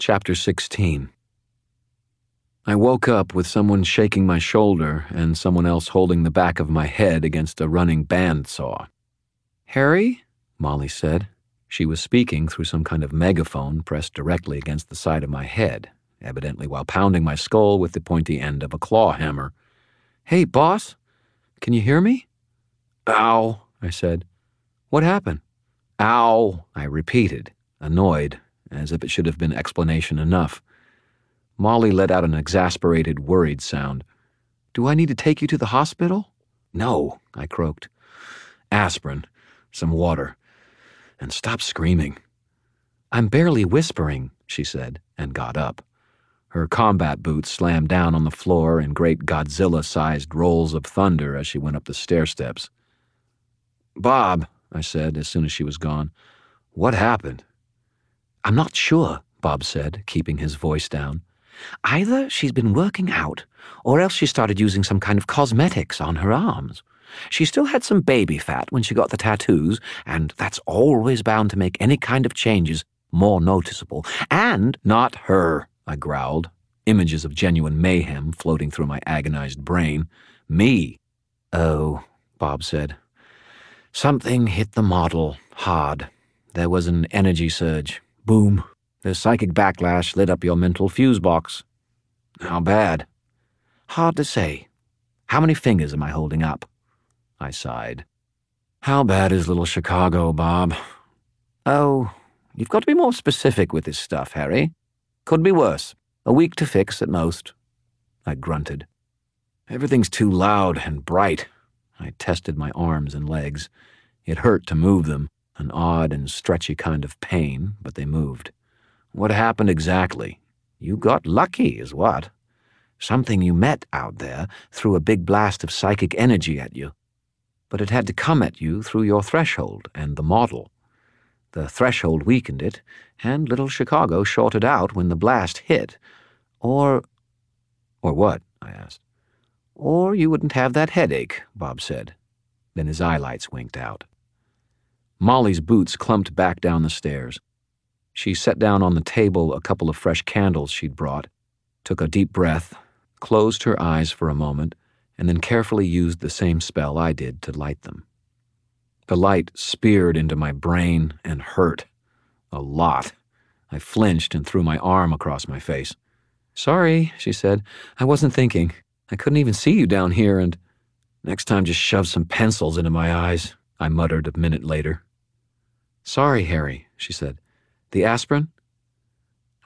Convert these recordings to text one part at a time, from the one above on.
Chapter 16 I woke up with someone shaking my shoulder and someone else holding the back of my head against a running bandsaw. Harry? Molly said. She was speaking through some kind of megaphone pressed directly against the side of my head, evidently while pounding my skull with the pointy end of a claw hammer. Hey, boss? Can you hear me? Ow, I said. What happened? Ow, I repeated, annoyed, as if it should have been explanation enough. Molly let out an exasperated, worried sound. Do I need to take you to the hospital? No, I croaked. Aspirin, some water, and stop screaming. I'm barely whispering, she said, and got up. Her combat boots slammed down on the floor in great Godzilla sized rolls of thunder as she went up the stair steps. Bob, I said as soon as she was gone, what happened? I'm not sure, Bob said, keeping his voice down. Either she's been working out, or else she started using some kind of cosmetics on her arms. She still had some baby fat when she got the tattoos, and that's always bound to make any kind of changes more noticeable. And not her, I growled, images of genuine mayhem floating through my agonized brain. Me. Oh, Bob said. Something hit the model hard. There was an energy surge. Boom. The psychic backlash lit up your mental fuse box. How bad? Hard to say. How many fingers am I holding up? I sighed. How bad is little Chicago, Bob? Oh, you've got to be more specific with this stuff, Harry. Could be worse. A week to fix at most. I grunted. Everything's too loud and bright. I tested my arms and legs. It hurt to move them, an odd and stretchy kind of pain, but they moved. What happened exactly? You got lucky, is what? Something you met out there threw a big blast of psychic energy at you. But it had to come at you through your threshold and the model. The threshold weakened it, and little Chicago shorted out when the blast hit. Or. Or what? I asked. Or you wouldn't have that headache, Bob said. Then his eyelights winked out. Molly's boots clumped back down the stairs. She set down on the table a couple of fresh candles she'd brought, took a deep breath, closed her eyes for a moment, and then carefully used the same spell I did to light them. The light speared into my brain and hurt. A lot. I flinched and threw my arm across my face. Sorry, she said. I wasn't thinking. I couldn't even see you down here, and. Next time, just shove some pencils into my eyes, I muttered a minute later. Sorry, Harry, she said. The aspirin?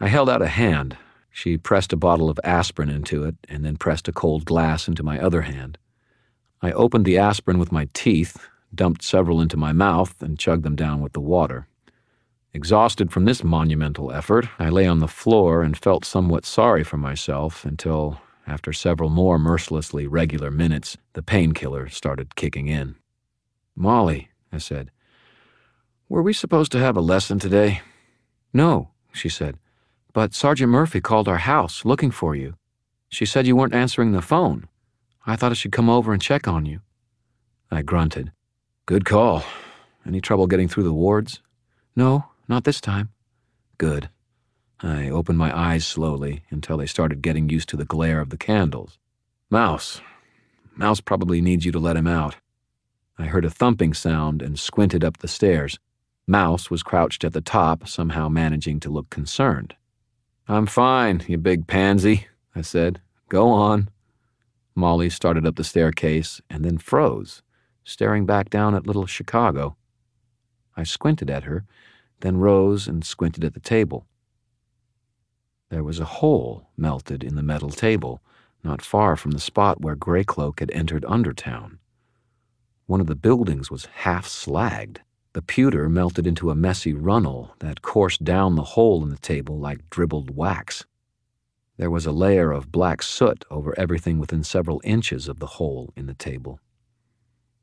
I held out a hand. She pressed a bottle of aspirin into it and then pressed a cold glass into my other hand. I opened the aspirin with my teeth, dumped several into my mouth, and chugged them down with the water. Exhausted from this monumental effort, I lay on the floor and felt somewhat sorry for myself until, after several more mercilessly regular minutes, the painkiller started kicking in. Molly, I said, were we supposed to have a lesson today? No, she said, but Sergeant Murphy called our house looking for you. She said you weren't answering the phone. I thought I should come over and check on you. I grunted. Good call. Any trouble getting through the wards? No, not this time. Good. I opened my eyes slowly until they started getting used to the glare of the candles. Mouse. Mouse probably needs you to let him out. I heard a thumping sound and squinted up the stairs. Mouse was crouched at the top, somehow managing to look concerned. I'm fine, you big pansy, I said. Go on. Molly started up the staircase and then froze, staring back down at little Chicago. I squinted at her, then rose and squinted at the table. There was a hole melted in the metal table, not far from the spot where Greycloak had entered Undertown. One of the buildings was half slagged. The pewter melted into a messy runnel that coursed down the hole in the table like dribbled wax. There was a layer of black soot over everything within several inches of the hole in the table.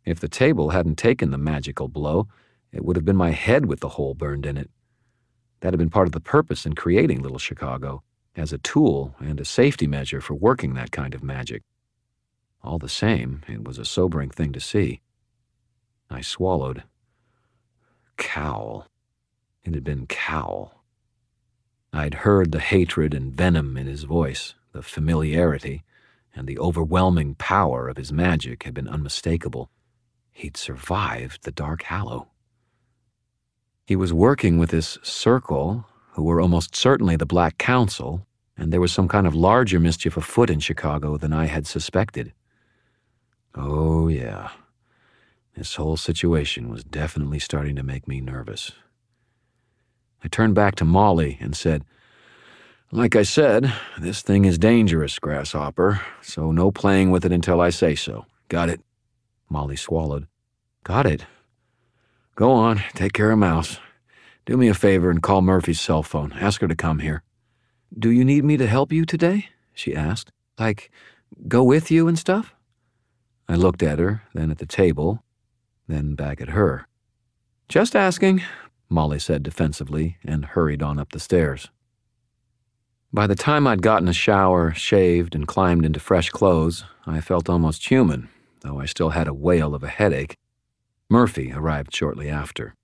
If the table hadn't taken the magical blow, it would have been my head with the hole burned in it. That had been part of the purpose in creating Little Chicago, as a tool and a safety measure for working that kind of magic. All the same, it was a sobering thing to see. I swallowed. Cowl. It had been Cowl. I'd heard the hatred and venom in his voice, the familiarity, and the overwhelming power of his magic had been unmistakable. He'd survived the Dark Hallow. He was working with this circle, who were almost certainly the Black Council, and there was some kind of larger mischief afoot in Chicago than I had suspected. Oh, yeah. This whole situation was definitely starting to make me nervous. I turned back to Molly and said, Like I said, this thing is dangerous, Grasshopper, so no playing with it until I say so. Got it? Molly swallowed. Got it. Go on, take care of Mouse. Do me a favor and call Murphy's cell phone. Ask her to come here. Do you need me to help you today? she asked. Like, go with you and stuff? I looked at her, then at the table, then back at her. Just asking, Molly said defensively, and hurried on up the stairs. By the time I'd gotten a shower, shaved, and climbed into fresh clothes, I felt almost human, though I still had a whale of a headache. Murphy arrived shortly after.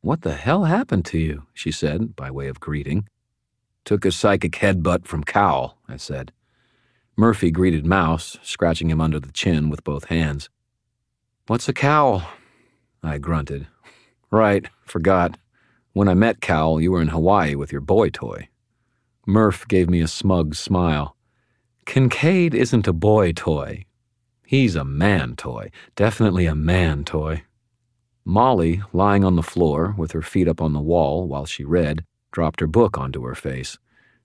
What the hell happened to you? she said, by way of greeting. Took a psychic headbutt from Cowl, I said. Murphy greeted Mouse, scratching him under the chin with both hands. What's a cowl? I grunted. Right, forgot. When I met Cowl, you were in Hawaii with your boy toy. Murph gave me a smug smile. Kincaid isn't a boy toy. He's a man toy. Definitely a man toy. Molly, lying on the floor with her feet up on the wall while she read, dropped her book onto her face.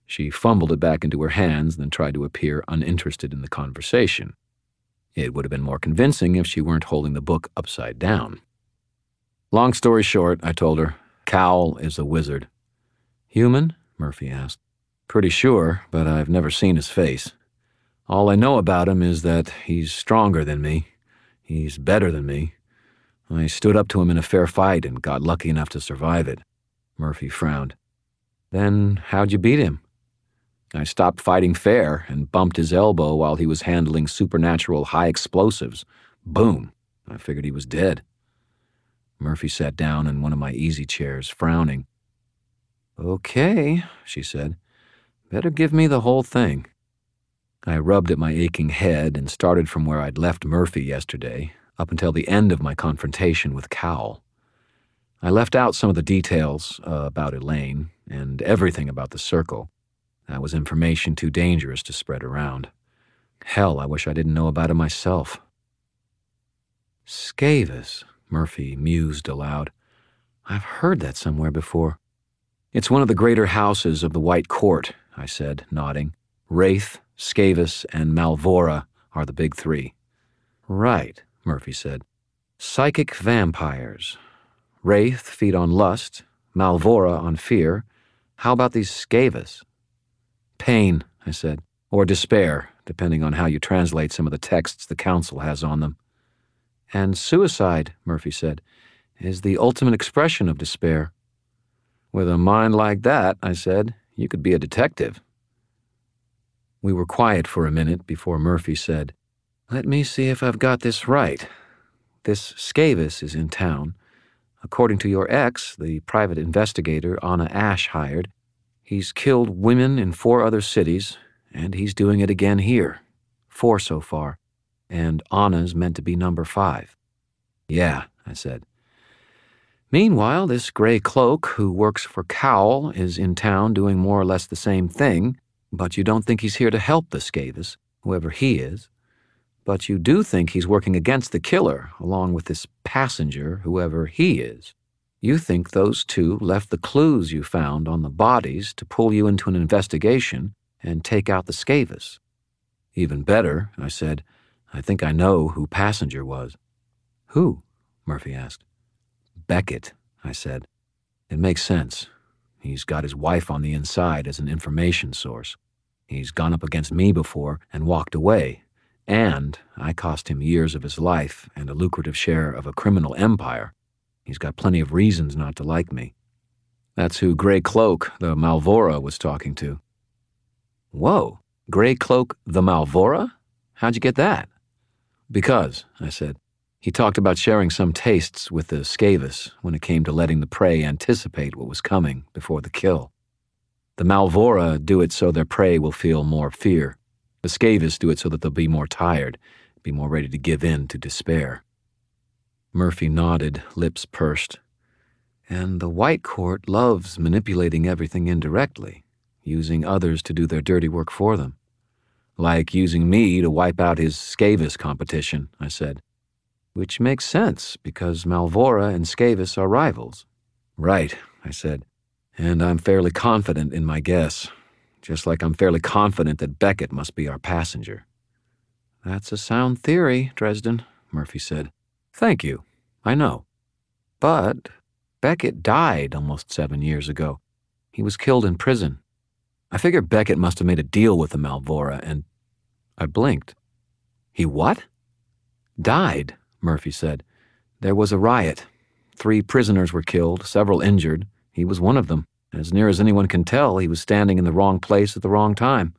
She fumbled it back into her hands, then tried to appear uninterested in the conversation. It would have been more convincing if she weren't holding the book upside down. Long story short, I told her, Cowl is a wizard. Human? Murphy asked. Pretty sure, but I've never seen his face. All I know about him is that he's stronger than me. He's better than me. I stood up to him in a fair fight and got lucky enough to survive it. Murphy frowned. Then how'd you beat him? I stopped fighting fair and bumped his elbow while he was handling supernatural high explosives. Boom. I figured he was dead. Murphy sat down in one of my easy chairs, frowning. Okay, she said. Better give me the whole thing. I rubbed at my aching head and started from where I'd left Murphy yesterday, up until the end of my confrontation with Cowl. I left out some of the details uh, about Elaine and everything about the circle. That was information too dangerous to spread around. Hell, I wish I didn't know about it myself. Skavis, Murphy mused aloud. I've heard that somewhere before. It's one of the greater houses of the White Court, I said, nodding. Raith, Skavis, and Malvora are the big three. Right, Murphy said. Psychic vampires. Raith feed on lust, Malvora on fear. How about these Skavis? Pain, I said, or despair, depending on how you translate some of the texts the Council has on them. And suicide, Murphy said, is the ultimate expression of despair. With a mind like that, I said, you could be a detective. We were quiet for a minute before Murphy said, Let me see if I've got this right. This Skavis is in town. According to your ex, the private investigator Anna Ash hired, he's killed women in four other cities, and he's doing it again here. Four so far, and Anna's meant to be number five. Yeah, I said. Meanwhile, this gray cloak who works for Cowl is in town doing more or less the same thing, but you don't think he's here to help the Skavis, whoever he is. But you do think he's working against the killer, along with this passenger, whoever he is. You think those two left the clues you found on the bodies to pull you into an investigation and take out the Skavis. Even better, I said, I think I know who passenger was. Who? Murphy asked. Beckett, I said. It makes sense. He's got his wife on the inside as an information source. He's gone up against me before and walked away, and I cost him years of his life and a lucrative share of a criminal empire. He's got plenty of reasons not to like me. That's who Grey Cloak, the Malvora, was talking to. Whoa, Grey Cloak, the Malvora? How'd you get that? Because, I said, he talked about sharing some tastes with the Skavis when it came to letting the prey anticipate what was coming before the kill. The Malvora do it so their prey will feel more fear. The Skavis do it so that they'll be more tired, be more ready to give in to despair. Murphy nodded, lips pursed. And the White Court loves manipulating everything indirectly, using others to do their dirty work for them. Like using me to wipe out his Skavis competition, I said. Which makes sense, because Malvora and Skavis are rivals. Right, I said. And I'm fairly confident in my guess, just like I'm fairly confident that Beckett must be our passenger. That's a sound theory, Dresden, Murphy said. Thank you. I know. But Beckett died almost seven years ago. He was killed in prison. I figure Beckett must have made a deal with the Malvora, and I blinked. He what? Died, Murphy said. There was a riot. Three prisoners were killed, several injured. He was one of them. As near as anyone can tell, he was standing in the wrong place at the wrong time.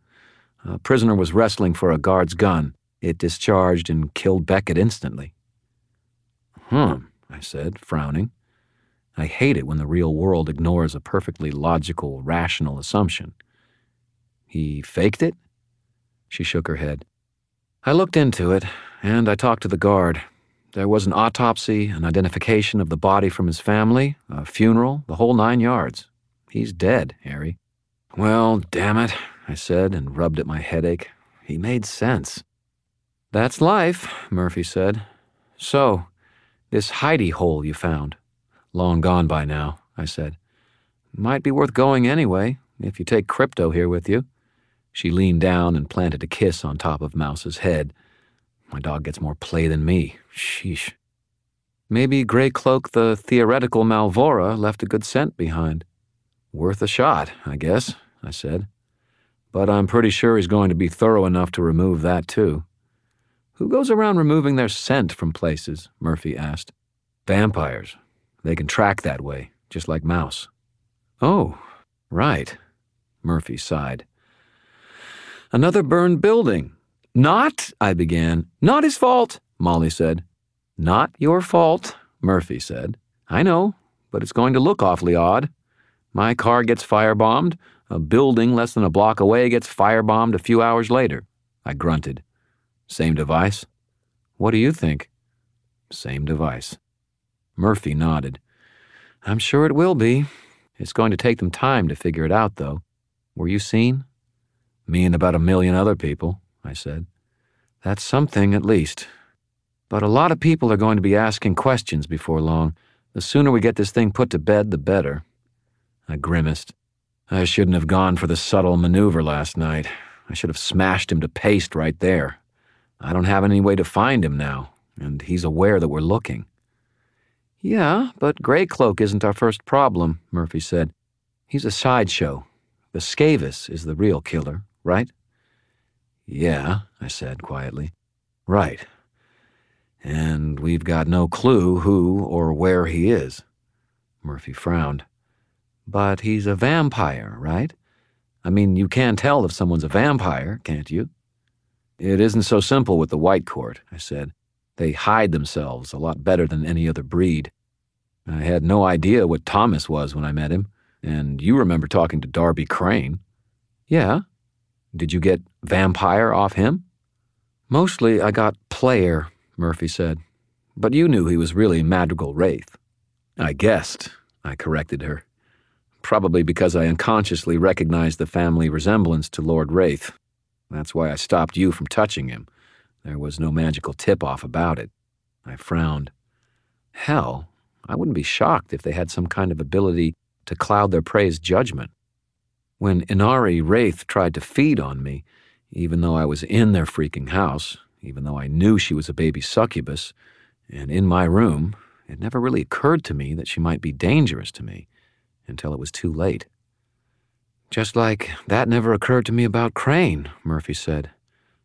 A prisoner was wrestling for a guard's gun. It discharged and killed Beckett instantly. Hmm, I said, frowning. I hate it when the real world ignores a perfectly logical, rational assumption. He faked it? She shook her head. I looked into it, and I talked to the guard. There was an autopsy, an identification of the body from his family, a funeral, the whole nine yards. He's dead, Harry. Well, damn it, I said and rubbed at my headache. He made sense. That's life, Murphy said. So, this hidey hole you found. Long gone by now, I said. Might be worth going anyway, if you take Krypto here with you. She leaned down and planted a kiss on top of Mouse's head. My dog gets more play than me. Sheesh. Maybe Grey Cloak the theoretical Malvora left a good scent behind. Worth a shot, I guess, I said. But I'm pretty sure he's going to be thorough enough to remove that, too. Who goes around removing their scent from places? Murphy asked. Vampires. They can track that way, just like Mouse. Oh, right. Murphy sighed. Another burned building. Not, I began. Not his fault, Molly said. Not your fault, Murphy said. I know, but it's going to look awfully odd. My car gets firebombed. A building less than a block away gets firebombed a few hours later. I grunted. Same device? What do you think? Same device. Murphy nodded. I'm sure it will be. It's going to take them time to figure it out, though. Were you seen? Me and about a million other people, I said. That's something, at least. But a lot of people are going to be asking questions before long. The sooner we get this thing put to bed, the better. I grimaced. I shouldn't have gone for the subtle maneuver last night. I should have smashed him to paste right there. I don't have any way to find him now, and he's aware that we're looking. Yeah, but Grey Cloak isn't our first problem, Murphy said. He's a sideshow. The Skavis is the real killer, right? Yeah, I said quietly. Right. And we've got no clue who or where he is. Murphy frowned. But he's a vampire, right? I mean, you can tell if someone's a vampire, can't you? It isn't so simple with the White Court, I said. They hide themselves a lot better than any other breed. I had no idea what Thomas was when I met him, and you remember talking to Darby Crane. Yeah. Did you get vampire off him? Mostly I got player, Murphy said. But you knew he was really Madrigal Raith. I guessed, I corrected her. Probably because I unconsciously recognized the family resemblance to Lord Raith. That's why I stopped you from touching him. There was no magical tip off about it. I frowned. Hell, I wouldn't be shocked if they had some kind of ability to cloud their prey's judgment. When Inari Raith tried to feed on me, even though I was in their freaking house, even though I knew she was a baby succubus, and in my room, it never really occurred to me that she might be dangerous to me until it was too late. Just like that never occurred to me about Crane, Murphy said.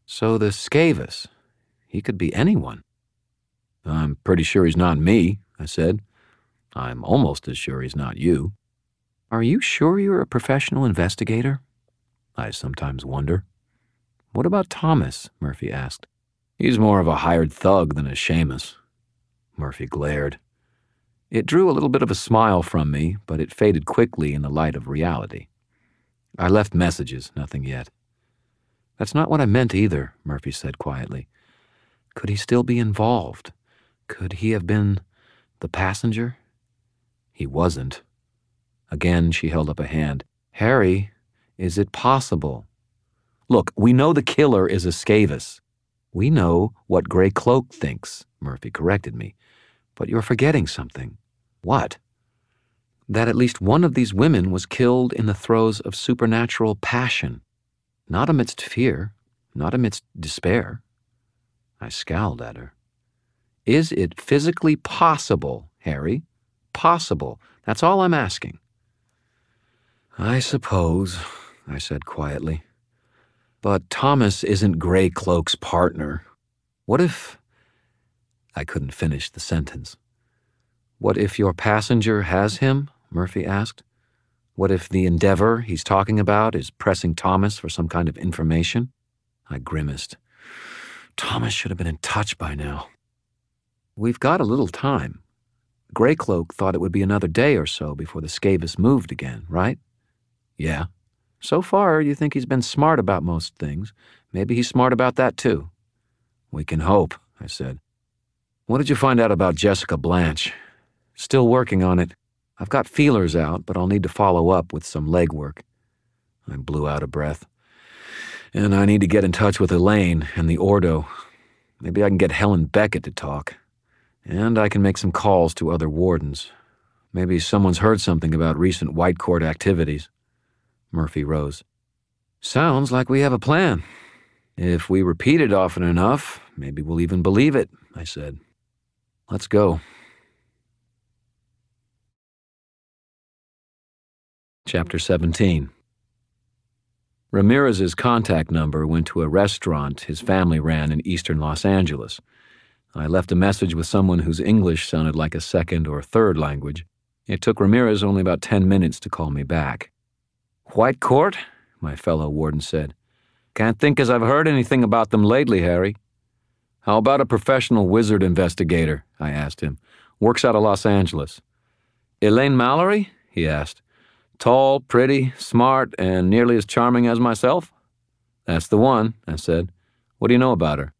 So the Skavis, he could be anyone. I'm pretty sure he's not me, I said. I'm almost as sure he's not you. Are you sure you're a professional investigator? I sometimes wonder. What about Thomas? Murphy asked. He's more of a hired thug than a shamus. Murphy glared. It drew a little bit of a smile from me, but it faded quickly in the light of reality. I left messages, nothing yet. That's not what I meant either, Murphy said quietly. Could he still be involved? Could he have been the passenger? He wasn't. Again, she held up a hand. Harry, is it possible? Look, we know the killer is a Skavis. We know what Grey Cloak thinks, Murphy corrected me. But you're forgetting something. What? That at least one of these women was killed in the throes of supernatural passion, not amidst fear, not amidst despair. I scowled at her. Is it physically possible, Harry? Possible. That's all I'm asking. I suppose, I said quietly. But Thomas isn't Grey Cloak's partner. What if. I couldn't finish the sentence. What if your passenger has him? Murphy asked. What if the endeavor he's talking about is pressing Thomas for some kind of information? I grimaced. Thomas should have been in touch by now. We've got a little time. Greycloak thought it would be another day or so before the Skavis moved again, right? Yeah. So far, you think he's been smart about most things. Maybe he's smart about that too. We can hope, I said. What did you find out about Jessica Blanche? Still working on it. I've got feelers out, but I'll need to follow up with some legwork. I blew out a breath. And I need to get in touch with Elaine and the Ordo. Maybe I can get Helen Beckett to talk. And I can make some calls to other wardens. Maybe someone's heard something about recent White Court activities. Murphy rose. Sounds like we have a plan. If we repeat it often enough, maybe we'll even believe it, I said. Let's go. Chapter 17 Ramirez's contact number went to a restaurant his family ran in eastern Los Angeles. I left a message with someone whose English sounded like a second or third language. It took Ramirez only about ten minutes to call me back. White Court? my fellow warden said. Can't think as I've heard anything about them lately, Harry. How about a professional wizard investigator? I asked him. Works out of Los Angeles. Elaine Mallory? he asked. Tall, pretty, smart, and nearly as charming as myself? That's the one, I said. What do you know about her?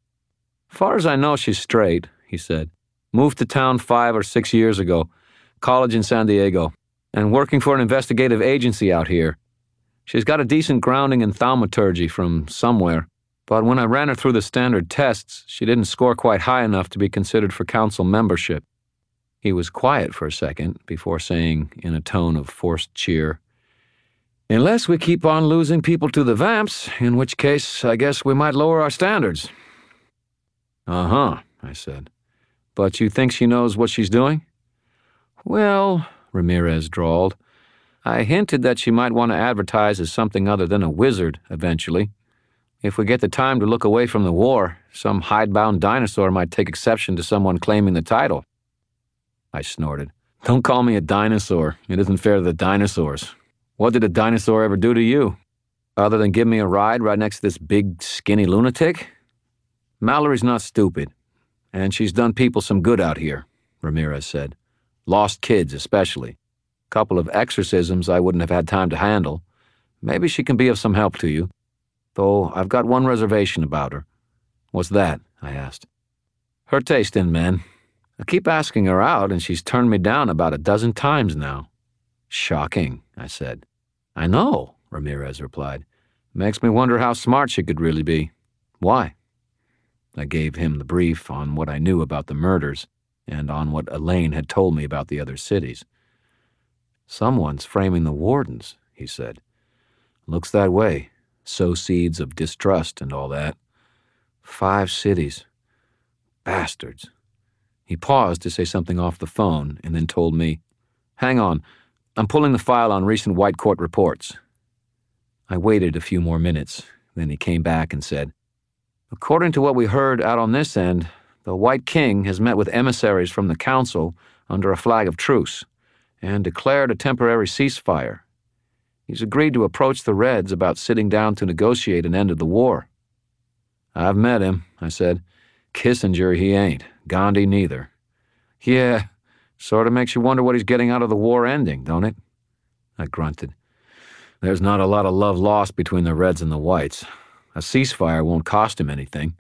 Far as I know, she's straight, he said. Moved to town five or six years ago, college in San Diego, and working for an investigative agency out here. She's got a decent grounding in thaumaturgy from somewhere, but when I ran her through the standard tests, she didn't score quite high enough to be considered for council membership. He was quiet for a second before saying, in a tone of forced cheer, Unless we keep on losing people to the vamps, in which case I guess we might lower our standards. Uh huh, I said. But you think she knows what she's doing? Well, Ramirez drawled, I hinted that she might want to advertise as something other than a wizard eventually. If we get the time to look away from the war, some hidebound dinosaur might take exception to someone claiming the title. I snorted. Don't call me a dinosaur. It isn't fair to the dinosaurs. What did a dinosaur ever do to you? Other than give me a ride right next to this big, skinny lunatic? Mallory's not stupid, and she's done people some good out here, Ramirez said. Lost kids, especially. Couple of exorcisms I wouldn't have had time to handle. Maybe she can be of some help to you. Though I've got one reservation about her. What's that? I asked. Her taste in men. I keep asking her out, and she's turned me down about a dozen times now. Shocking, I said. I know, Ramirez replied. Makes me wonder how smart she could really be. Why? I gave him the brief on what I knew about the murders and on what Elaine had told me about the other cities. Someone's framing the wardens, he said. Looks that way. Sow seeds of distrust and all that. Five cities. Bastards. He paused to say something off the phone and then told me, Hang on, I'm pulling the file on recent White Court reports. I waited a few more minutes, then he came back and said, According to what we heard out on this end, the White King has met with emissaries from the Council under a flag of truce and declared a temporary ceasefire. He's agreed to approach the Reds about sitting down to negotiate an end of the war. I've met him, I said. Kissinger, he ain't. Gandhi, neither. Yeah, sort of makes you wonder what he's getting out of the war ending, don't it? I grunted. There's not a lot of love lost between the Reds and the Whites. A ceasefire won't cost him anything.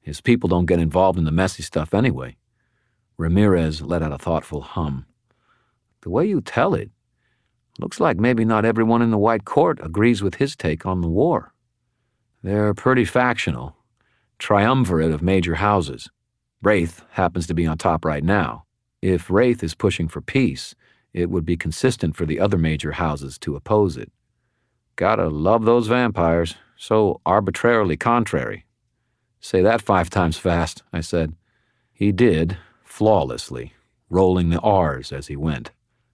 His people don't get involved in the messy stuff anyway. Ramirez let out a thoughtful hum. The way you tell it, looks like maybe not everyone in the White Court agrees with his take on the war. They're pretty factional, triumvirate of major houses. Raith happens to be on top right now. If Raith is pushing for peace, it would be consistent for the other major houses to oppose it. Gotta love those vampires, so arbitrarily contrary. Say that five times fast, I said. He did, flawlessly, rolling the R's as he went.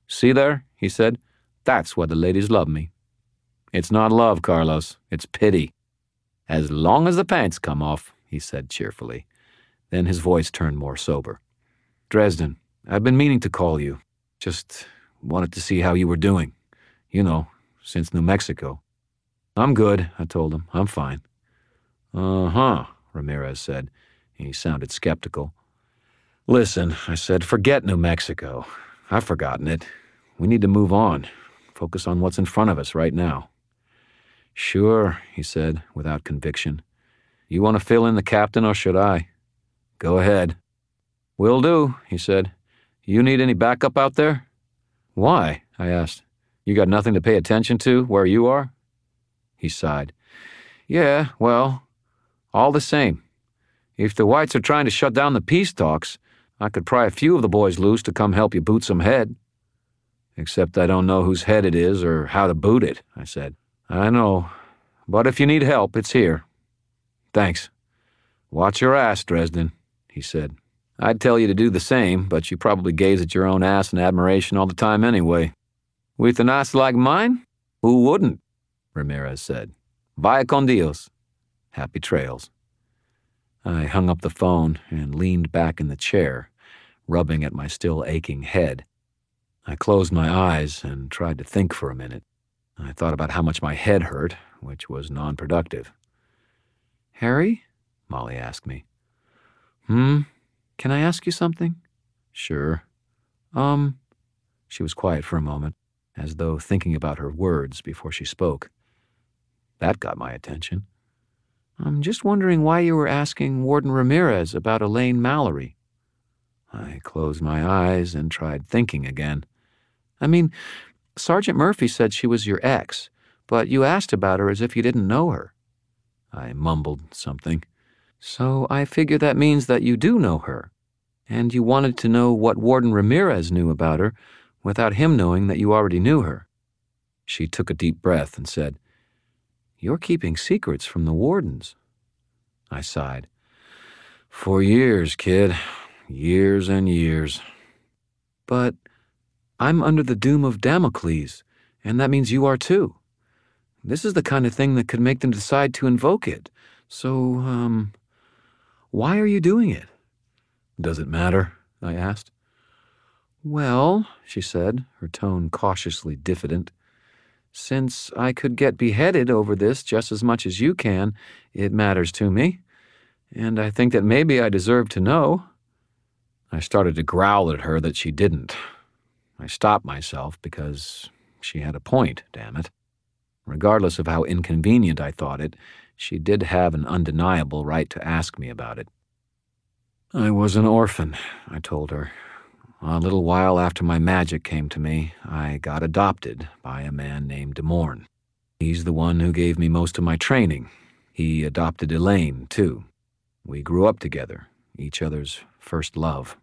See there, he said. That's why the ladies love me. It's not love, Carlos. It's pity. As long as the pants come off, he said cheerfully. Then his voice turned more sober. Dresden, I've been meaning to call you. Just wanted to see how you were doing. You know, since New Mexico. I'm good, I told him. I'm fine. Uh huh, Ramirez said. He sounded skeptical. Listen, I said, forget New Mexico. I've forgotten it. We need to move on. Focus on what's in front of us right now. Sure, he said, without conviction. You want to fill in the captain, or should I? Go ahead. Will do, he said. You need any backup out there? Why? I asked. You got nothing to pay attention to where you are? He sighed. Yeah, well, all the same. If the whites are trying to shut down the peace talks, I could pry a few of the boys loose to come help you boot some head. Except I don't know whose head it is or how to boot it, I said. I know, but if you need help, it's here. Thanks. Watch your ass, Dresden, he said. I'd tell you to do the same, but you probably gaze at your own ass in admiration all the time anyway. With an ass like mine? Who wouldn't? Ramirez said. Vaya con Dios. Happy trails. I hung up the phone and leaned back in the chair, rubbing at my still aching head. I closed my eyes and tried to think for a minute. I thought about how much my head hurt, which was non productive. Harry? Molly asked me. Hmm? Can I ask you something? Sure. Um, she was quiet for a moment, as though thinking about her words before she spoke. That got my attention. I'm just wondering why you were asking Warden Ramirez about Elaine Mallory. I closed my eyes and tried thinking again. I mean, Sergeant Murphy said she was your ex, but you asked about her as if you didn't know her. I mumbled something. So I figure that means that you do know her, and you wanted to know what Warden Ramirez knew about her without him knowing that you already knew her. She took a deep breath and said, You're keeping secrets from the wardens. I sighed. For years, kid. Years and years. But I'm under the doom of Damocles, and that means you are too. This is the kind of thing that could make them decide to invoke it. So, um, why are you doing it? Does it matter? I asked. Well, she said, her tone cautiously diffident, since I could get beheaded over this just as much as you can, it matters to me. And I think that maybe I deserve to know. I started to growl at her that she didn't. I stopped myself because she had a point, damn it. Regardless of how inconvenient I thought it, she did have an undeniable right to ask me about it. I was an orphan, I told her. A little while after my magic came to me, I got adopted by a man named DuMorne. He's the one who gave me most of my training. He adopted Elaine, too. We grew up together, each other's first love.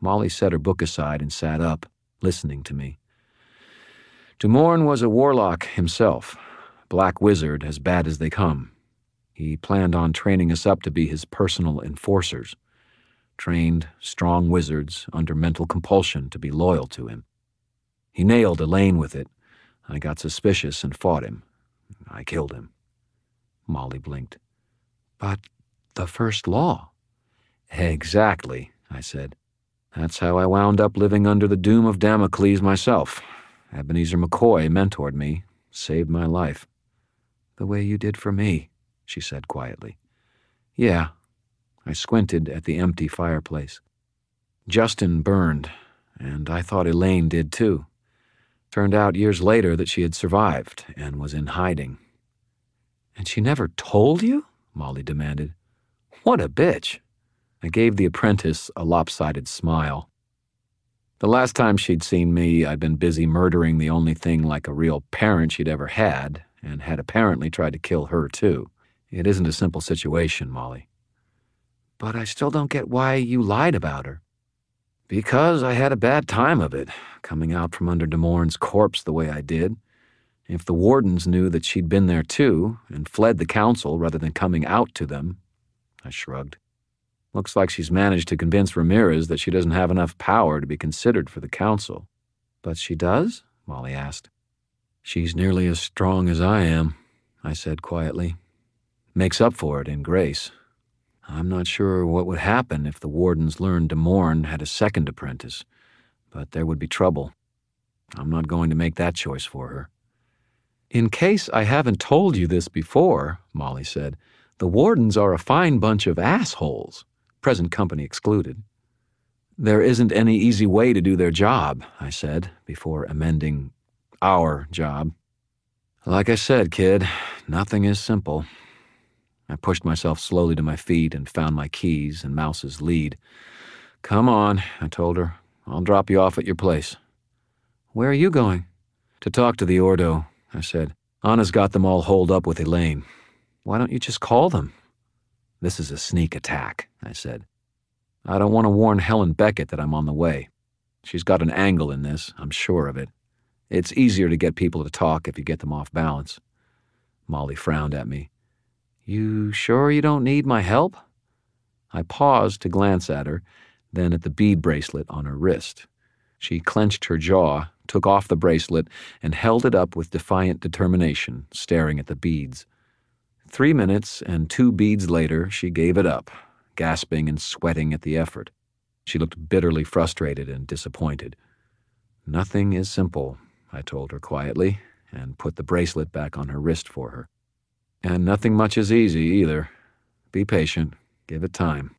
Molly set her book aside and sat up, listening to me. DuMorne was a warlock himself, black wizard as bad as they come. He planned on training us up to be his personal enforcers, trained strong wizards under mental compulsion to be loyal to him. He nailed Elaine with it. I got suspicious and fought him. I killed him. Molly blinked. But the first law. Exactly, I said. That's how I wound up living under the doom of Damocles myself. Ebenezer McCoy mentored me, saved my life. The way you did for me, she said quietly. Yeah. I squinted at the empty fireplace. Justin burned, and I thought Elaine did too. Turned out years later that she had survived and was in hiding. And she never told you? Molly demanded. What a bitch. I gave the apprentice a lopsided smile. The last time she'd seen me, I'd been busy murdering the only thing like a real parent she'd ever had, and had apparently tried to kill her, too. It isn't a simple situation, Molly. But I still don't get why you lied about her. Because I had a bad time of it, coming out from under DuMorne's corpse the way I did. If the wardens knew that she'd been there too, and fled the council rather than coming out to them, I shrugged. Looks like she's managed to convince Ramirez that she doesn't have enough power to be considered for the council. But she does? Molly asked. She's nearly as strong as I am, I said quietly. Makes up for it in grace. I'm not sure what would happen if the wardens learned DuMorne had a second apprentice, but there would be trouble. I'm not going to make that choice for her. In case I haven't told you this before, Molly said, the wardens are a fine bunch of assholes present company excluded. There isn't any easy way to do their job, I said, before amending our job. Like I said, kid, nothing is simple. I pushed myself slowly to my feet and found my keys and Mouse's lead. Come on, I told her. I'll drop you off at your place. Where are you going? To talk to the Ordo, I said. Anna's got them all holed up with Elaine. Why don't you just call them? This is a sneak attack, I said. I don't want to warn Helen Beckett that I'm on the way. She's got an angle in this, I'm sure of it. It's easier to get people to talk if you get them off balance. Molly frowned at me. You sure you don't need my help? I paused to glance at her, then at the bead bracelet on her wrist. She clenched her jaw, took off the bracelet, and held it up with defiant determination, staring at the beads. Three minutes and two beads later, she gave it up, gasping and sweating at the effort. She looked bitterly frustrated and disappointed. Nothing is simple, I told her quietly, and put the bracelet back on her wrist for her. And nothing much is easy either. Be patient, give it time.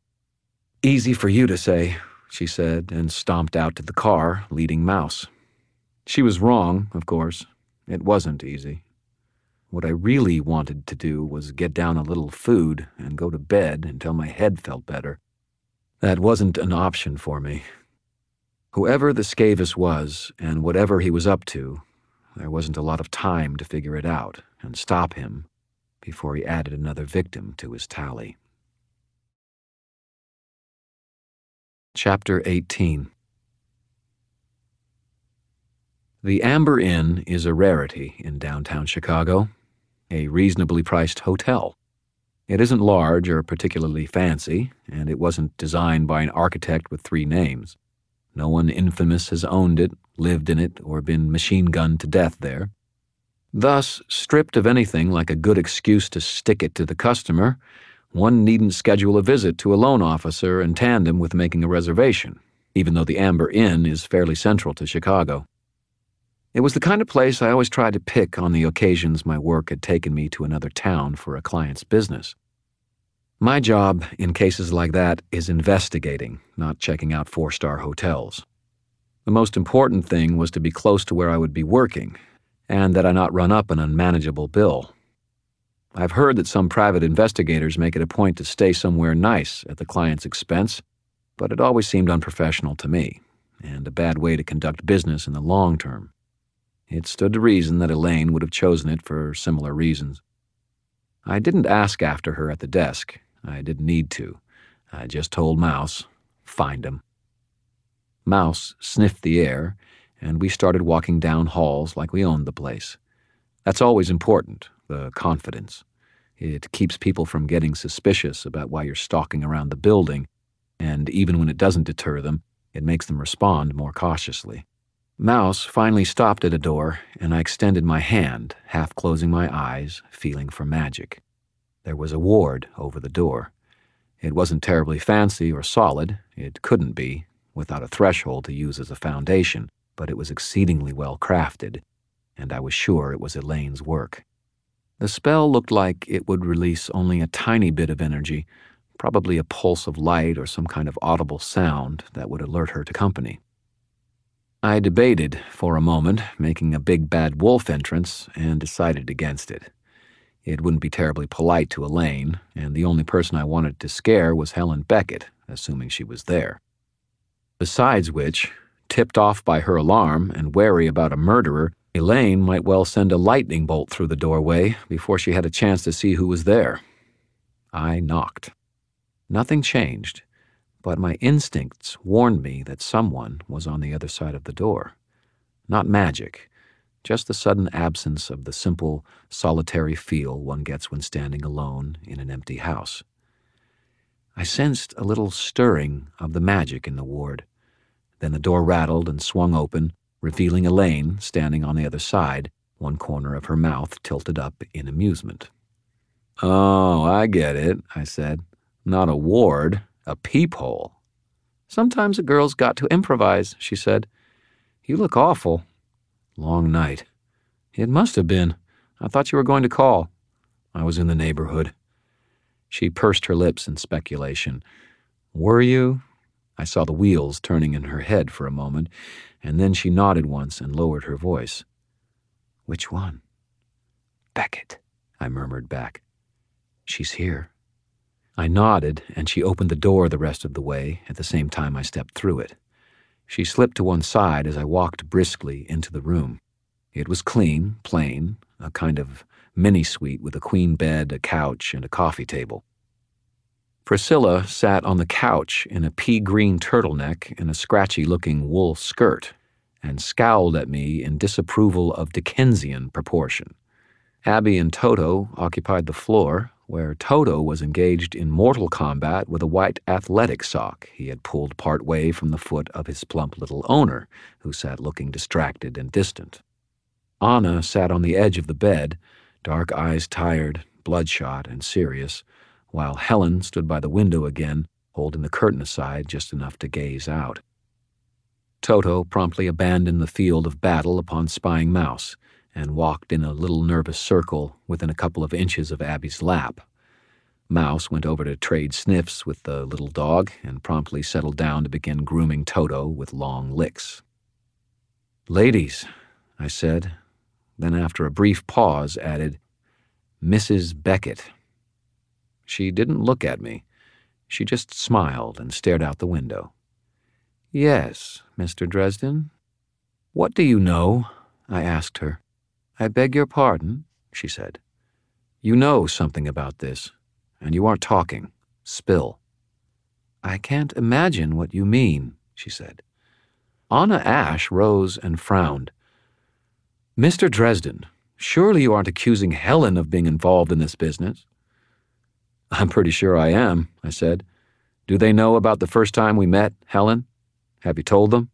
Easy for you to say, she said, and stomped out to the car, leading Mouse. She was wrong, of course. It wasn't easy. What I really wanted to do was get down a little food and go to bed until my head felt better. That wasn't an option for me. Whoever the Skavis was, and whatever he was up to, there wasn't a lot of time to figure it out and stop him before he added another victim to his tally. Chapter 18 The Amber Inn is a rarity in downtown Chicago a reasonably priced hotel. It isn't large or particularly fancy, and it wasn't designed by an architect with three names. No one infamous has owned it, lived in it, or been machine gunned to death there. Thus, stripped of anything like a good excuse to stick it to the customer, one needn't schedule a visit to a loan officer in tandem with making a reservation, even though the Amber Inn is fairly central to Chicago. It was the kind of place I always tried to pick on the occasions my work had taken me to another town for a client's business. My job in cases like that is investigating, not checking out four star hotels. The most important thing was to be close to where I would be working, and that I not run up an unmanageable bill. I've heard that some private investigators make it a point to stay somewhere nice at the client's expense, but it always seemed unprofessional to me, and a bad way to conduct business in the long term. It stood to reason that Elaine would have chosen it for similar reasons. I didn't ask after her at the desk. I didn't need to. I just told Mouse, find him. Mouse sniffed the air, and we started walking down halls like we owned the place. That's always important, the confidence. It keeps people from getting suspicious about why you're stalking around the building, and even when it doesn't deter them, it makes them respond more cautiously. Mouse finally stopped at a door, and I extended my hand, half closing my eyes, feeling for magic. There was a ward over the door. It wasn't terribly fancy or solid, it couldn't be, without a threshold to use as a foundation, but it was exceedingly well crafted, and I was sure it was Elaine's work. The spell looked like it would release only a tiny bit of energy, probably a pulse of light or some kind of audible sound that would alert her to company. I debated for a moment making a big bad wolf entrance and decided against it. It wouldn't be terribly polite to Elaine, and the only person I wanted to scare was Helen Beckett, assuming she was there. Besides which, tipped off by her alarm and wary about a murderer, Elaine might well send a lightning bolt through the doorway before she had a chance to see who was there. I knocked. Nothing changed but my instincts warned me that someone was on the other side of the door. Not magic, just the sudden absence of the simple, solitary feel one gets when standing alone in an empty house. I sensed a little stirring of the magic in the ward. Then the door rattled and swung open, revealing Elaine standing on the other side, one corner of her mouth tilted up in amusement. Oh, I get it, I said. Not a ward, a peephole. Sometimes a girl's got to improvise, she said. You look awful. Long night. It must have been. I thought you were going to call. I was in the neighborhood. She pursed her lips in speculation. Were you? I saw the wheels turning in her head for a moment, and then she nodded once and lowered her voice. Which one? Beckett, I murmured back. She's here. I nodded, and she opened the door the rest of the way at the same time I stepped through it. She slipped to one side as I walked briskly into the room. It was clean, plain, a kind of mini suite with a queen bed, a couch, and a coffee table. Priscilla sat on the couch in a pea green turtleneck and a scratchy looking wool skirt and scowled at me in disapproval of Dickensian proportion. Abby and Toto occupied the floor, where Toto was engaged in mortal combat with a white athletic sock he had pulled part way from the foot of his plump little owner, who sat looking distracted and distant. Anna sat on the edge of the bed, dark eyes tired, bloodshot, and serious, while Helen stood by the window again, holding the curtain aside just enough to gaze out. Toto promptly abandoned the field of battle upon spying Mouse and walked in a little nervous circle within a couple of inches of Abby's lap. Mouse went over to trade sniffs with the little dog and promptly settled down to begin grooming Toto with long licks. Ladies, I said, then after a brief pause added, Mrs. Beckett. She didn't look at me. She just smiled and stared out the window. Yes, Mr. Dresden. What do you know? I asked her. I beg your pardon, she said. You know something about this, and you aren't talking. Spill. I can't imagine what you mean, she said. Anna Ash rose and frowned. Mr. Dresden, surely you aren't accusing Helen of being involved in this business? I'm pretty sure I am, I said. Do they know about the first time we met, Helen? Have you told them?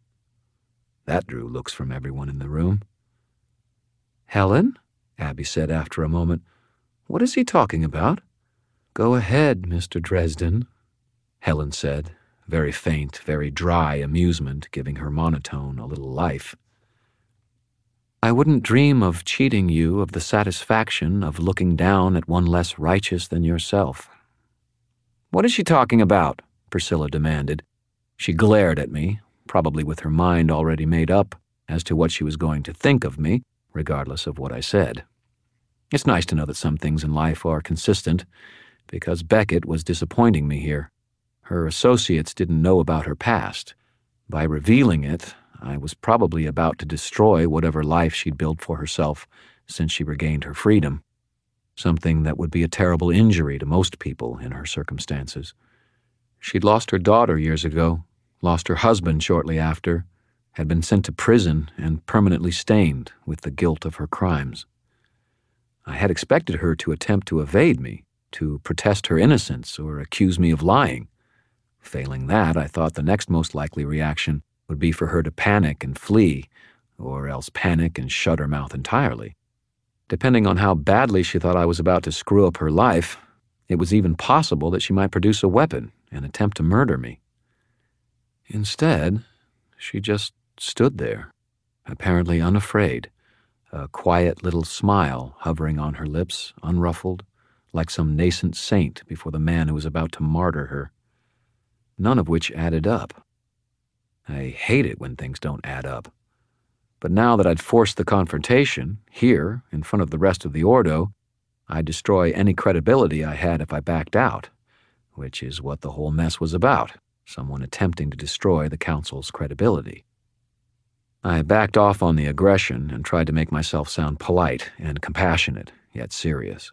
That drew looks from everyone in the room. Helen? Abby said after a moment. What is he talking about? Go ahead, Mr. Dresden, Helen said, very faint, very dry amusement giving her monotone a little life. I wouldn't dream of cheating you of the satisfaction of looking down at one less righteous than yourself. What is she talking about? Priscilla demanded. She glared at me, probably with her mind already made up as to what she was going to think of me, regardless of what I said. It's nice to know that some things in life are consistent, because Beckett was disappointing me here. Her associates didn't know about her past. By revealing it, I was probably about to destroy whatever life she'd built for herself since she regained her freedom, something that would be a terrible injury to most people in her circumstances. She'd lost her daughter years ago, lost her husband shortly after, had been sent to prison and permanently stained with the guilt of her crimes. I had expected her to attempt to evade me, to protest her innocence or accuse me of lying. Failing that, I thought the next most likely reaction would be for her to panic and flee, or else panic and shut her mouth entirely. Depending on how badly she thought I was about to screw up her life, it was even possible that she might produce a weapon and attempt to murder me. Instead, she just stood there, apparently unafraid, a quiet little smile hovering on her lips, unruffled, like some nascent saint before the man who was about to martyr her. None of which added up. I hate it when things don't add up. But now that I'd forced the confrontation, here, in front of the rest of the Ordo, I'd destroy any credibility I had if I backed out, which is what the whole mess was about someone attempting to destroy the Council's credibility. I backed off on the aggression and tried to make myself sound polite and compassionate, yet serious.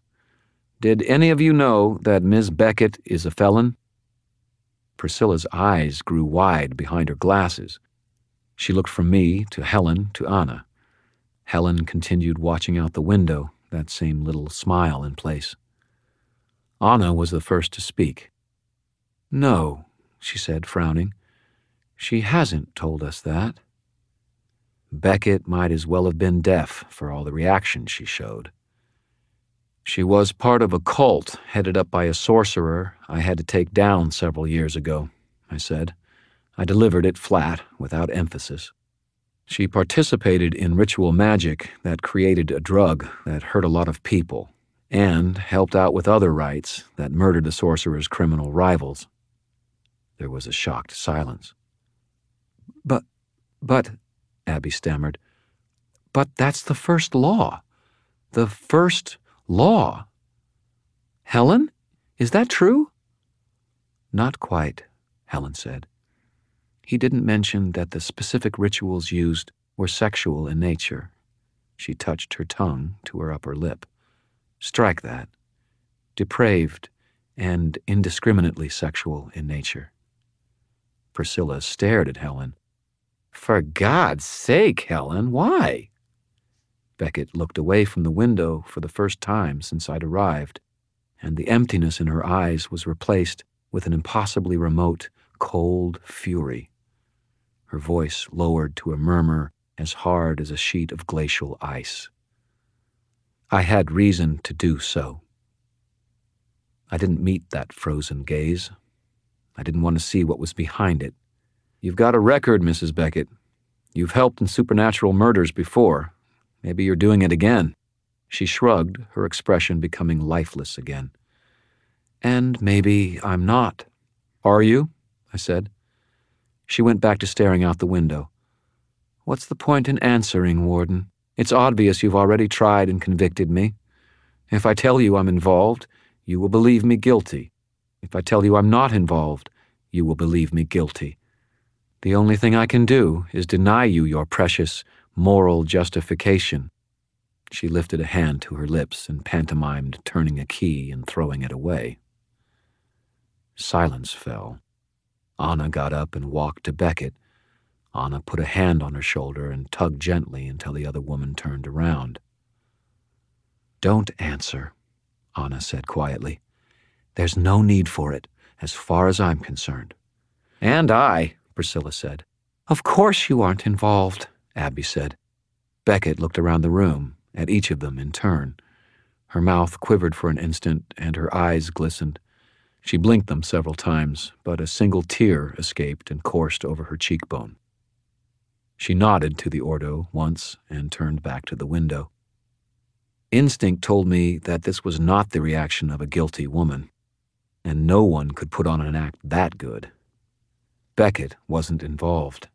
Did any of you know that Miss Beckett is a felon? Priscilla's eyes grew wide behind her glasses. She looked from me to Helen to Anna. Helen continued watching out the window, that same little smile in place. Anna was the first to speak. No, she said, frowning. She hasn't told us that. Beckett might as well have been deaf for all the reaction she showed. She was part of a cult headed up by a sorcerer I had to take down several years ago, I said. I delivered it flat, without emphasis. She participated in ritual magic that created a drug that hurt a lot of people, and helped out with other rites that murdered the sorcerer's criminal rivals. There was a shocked silence. But, but, Abby stammered, but that's the first law. The first law. Helen, is that true? Not quite, Helen said. He didn't mention that the specific rituals used were sexual in nature. She touched her tongue to her upper lip. Strike that. Depraved and indiscriminately sexual in nature. Priscilla stared at Helen. For God's sake, Helen, why? Beckett looked away from the window for the first time since I'd arrived, and the emptiness in her eyes was replaced with an impossibly remote, cold fury. Her voice lowered to a murmur as hard as a sheet of glacial ice. I had reason to do so. I didn't meet that frozen gaze. I didn't want to see what was behind it. You've got a record, Mrs. Beckett. You've helped in supernatural murders before. Maybe you're doing it again. She shrugged, her expression becoming lifeless again. And maybe I'm not. Are you? I said. She went back to staring out the window. What's the point in answering, Warden? It's obvious you've already tried and convicted me. If I tell you I'm involved, you will believe me guilty. If I tell you I'm not involved, you will believe me guilty. The only thing I can do is deny you your precious moral justification. She lifted a hand to her lips and pantomimed turning a key and throwing it away. Silence fell. Anna got up and walked to Beckett. Anna put a hand on her shoulder and tugged gently until the other woman turned around. Don't answer, Anna said quietly. There's no need for it, as far as I'm concerned. And I, Priscilla said. Of course you aren't involved, Abby said. Beckett looked around the room, at each of them in turn. Her mouth quivered for an instant, and her eyes glistened. She blinked them several times, but a single tear escaped and coursed over her cheekbone. She nodded to the Ordo once and turned back to the window. Instinct told me that this was not the reaction of a guilty woman, and no one could put on an act that good. Beckett wasn't involved.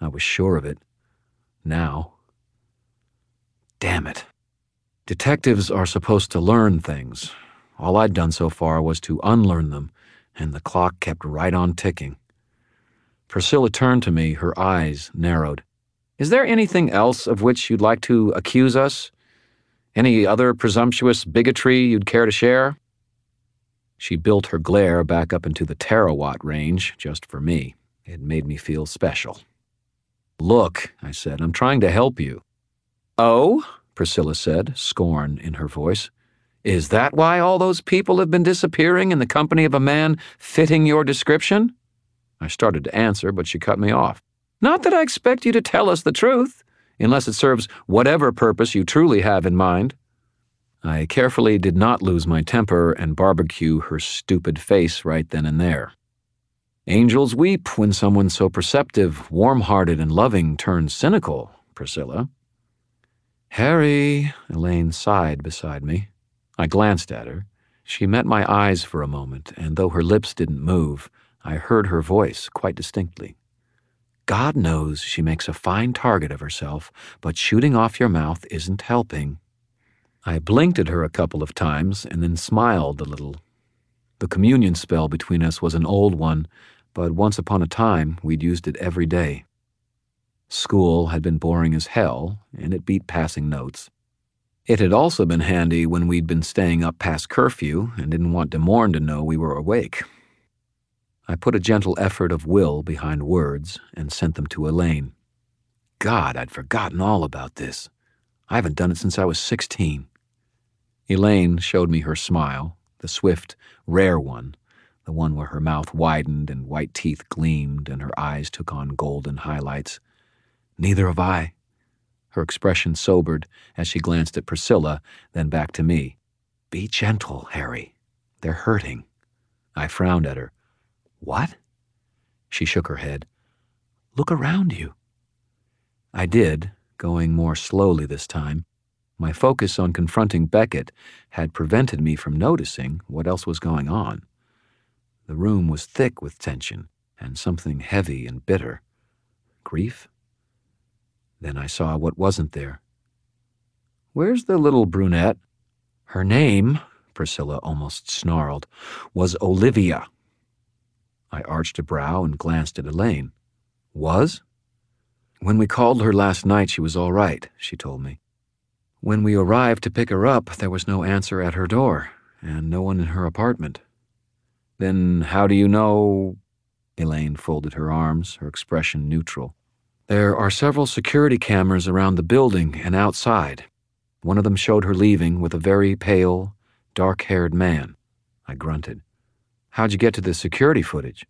I was sure of it. Now. Damn it. Detectives are supposed to learn things. All I'd done so far was to unlearn them, and the clock kept right on ticking. Priscilla turned to me, her eyes narrowed. Is there anything else of which you'd like to accuse us? Any other presumptuous bigotry you'd care to share? She built her glare back up into the terawatt range just for me. It made me feel special. Look, I said, I'm trying to help you. Oh? Priscilla said, scorn in her voice. Is that why all those people have been disappearing in the company of a man fitting your description? I started to answer, but she cut me off. Not that I expect you to tell us the truth, unless it serves whatever purpose you truly have in mind. I carefully did not lose my temper and barbecue her stupid face right then and there. Angels weep when someone so perceptive, warm hearted, and loving turns cynical, Priscilla. Harry, Elaine sighed beside me. I glanced at her. She met my eyes for a moment, and though her lips didn't move, I heard her voice quite distinctly. God knows she makes a fine target of herself, but shooting off your mouth isn't helping. I blinked at her a couple of times and then smiled a little. The communion spell between us was an old one, but once upon a time we'd used it every day. School had been boring as hell, and it beat passing notes. It had also been handy when we'd been staying up past curfew and didn't want DuMorne to know we were awake. I put a gentle effort of will behind words and sent them to Elaine. God, I'd forgotten all about this. I haven't done it since I was 16. Elaine showed me her smile, the swift, rare one, the one where her mouth widened and white teeth gleamed and her eyes took on golden highlights. Neither have I. Her expression sobered as she glanced at Priscilla, then back to me. Be gentle, Harry. They're hurting. I frowned at her. What? She shook her head. Look around you. I did, going more slowly this time. My focus on confronting Beckett had prevented me from noticing what else was going on. The room was thick with tension and something heavy and bitter. Grief? Then I saw what wasn't there. Where's the little brunette? Her name, Priscilla almost snarled, was Olivia. I arched a brow and glanced at Elaine. Was? When we called her last night, she was all right, she told me. When we arrived to pick her up, there was no answer at her door, and no one in her apartment. Then how do you know? Elaine folded her arms, her expression neutral. There are several security cameras around the building and outside. One of them showed her leaving with a very pale, dark haired man. I grunted. How'd you get to the security footage?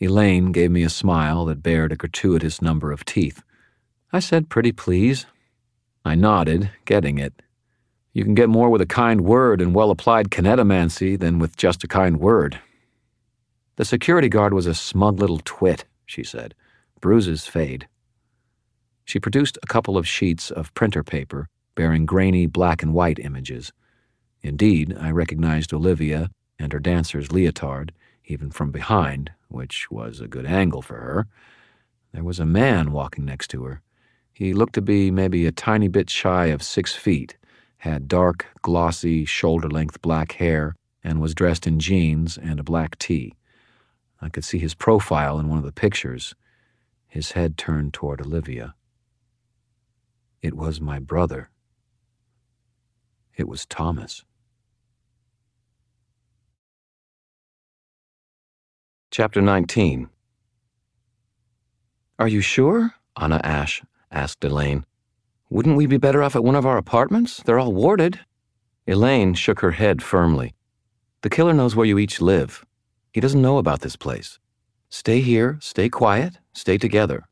Elaine gave me a smile that bared a gratuitous number of teeth. I said, Pretty please. I nodded, getting it. You can get more with a kind word and well applied kinetomancy than with just a kind word. The security guard was a smug little twit, she said. Bruises fade. She produced a couple of sheets of printer paper bearing grainy black and white images. Indeed, I recognized Olivia and her dancer's leotard, even from behind, which was a good angle for her. There was a man walking next to her. He looked to be maybe a tiny bit shy of six feet, had dark, glossy, shoulder length black hair, and was dressed in jeans and a black tee. I could see his profile in one of the pictures, his head turned toward Olivia. It was my brother. It was Thomas. Chapter 19 Are you sure? Anna Ash asked Elaine. Wouldn't we be better off at one of our apartments? They're all warded. Elaine shook her head firmly. The killer knows where you each live. He doesn't know about this place. Stay here, stay quiet, stay together.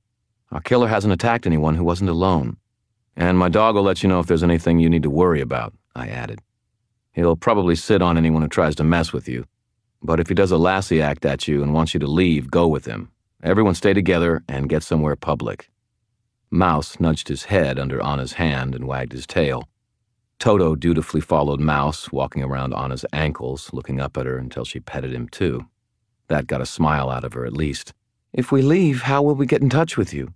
Our killer hasn't attacked anyone who wasn't alone. And my dog will let you know if there's anything you need to worry about, I added. He'll probably sit on anyone who tries to mess with you. But if he does a lassie act at you and wants you to leave, go with him. Everyone stay together and get somewhere public. Mouse nudged his head under Anna's hand and wagged his tail. Toto dutifully followed Mouse, walking around Anna's ankles, looking up at her until she petted him too. That got a smile out of her at least. If we leave, how will we get in touch with you?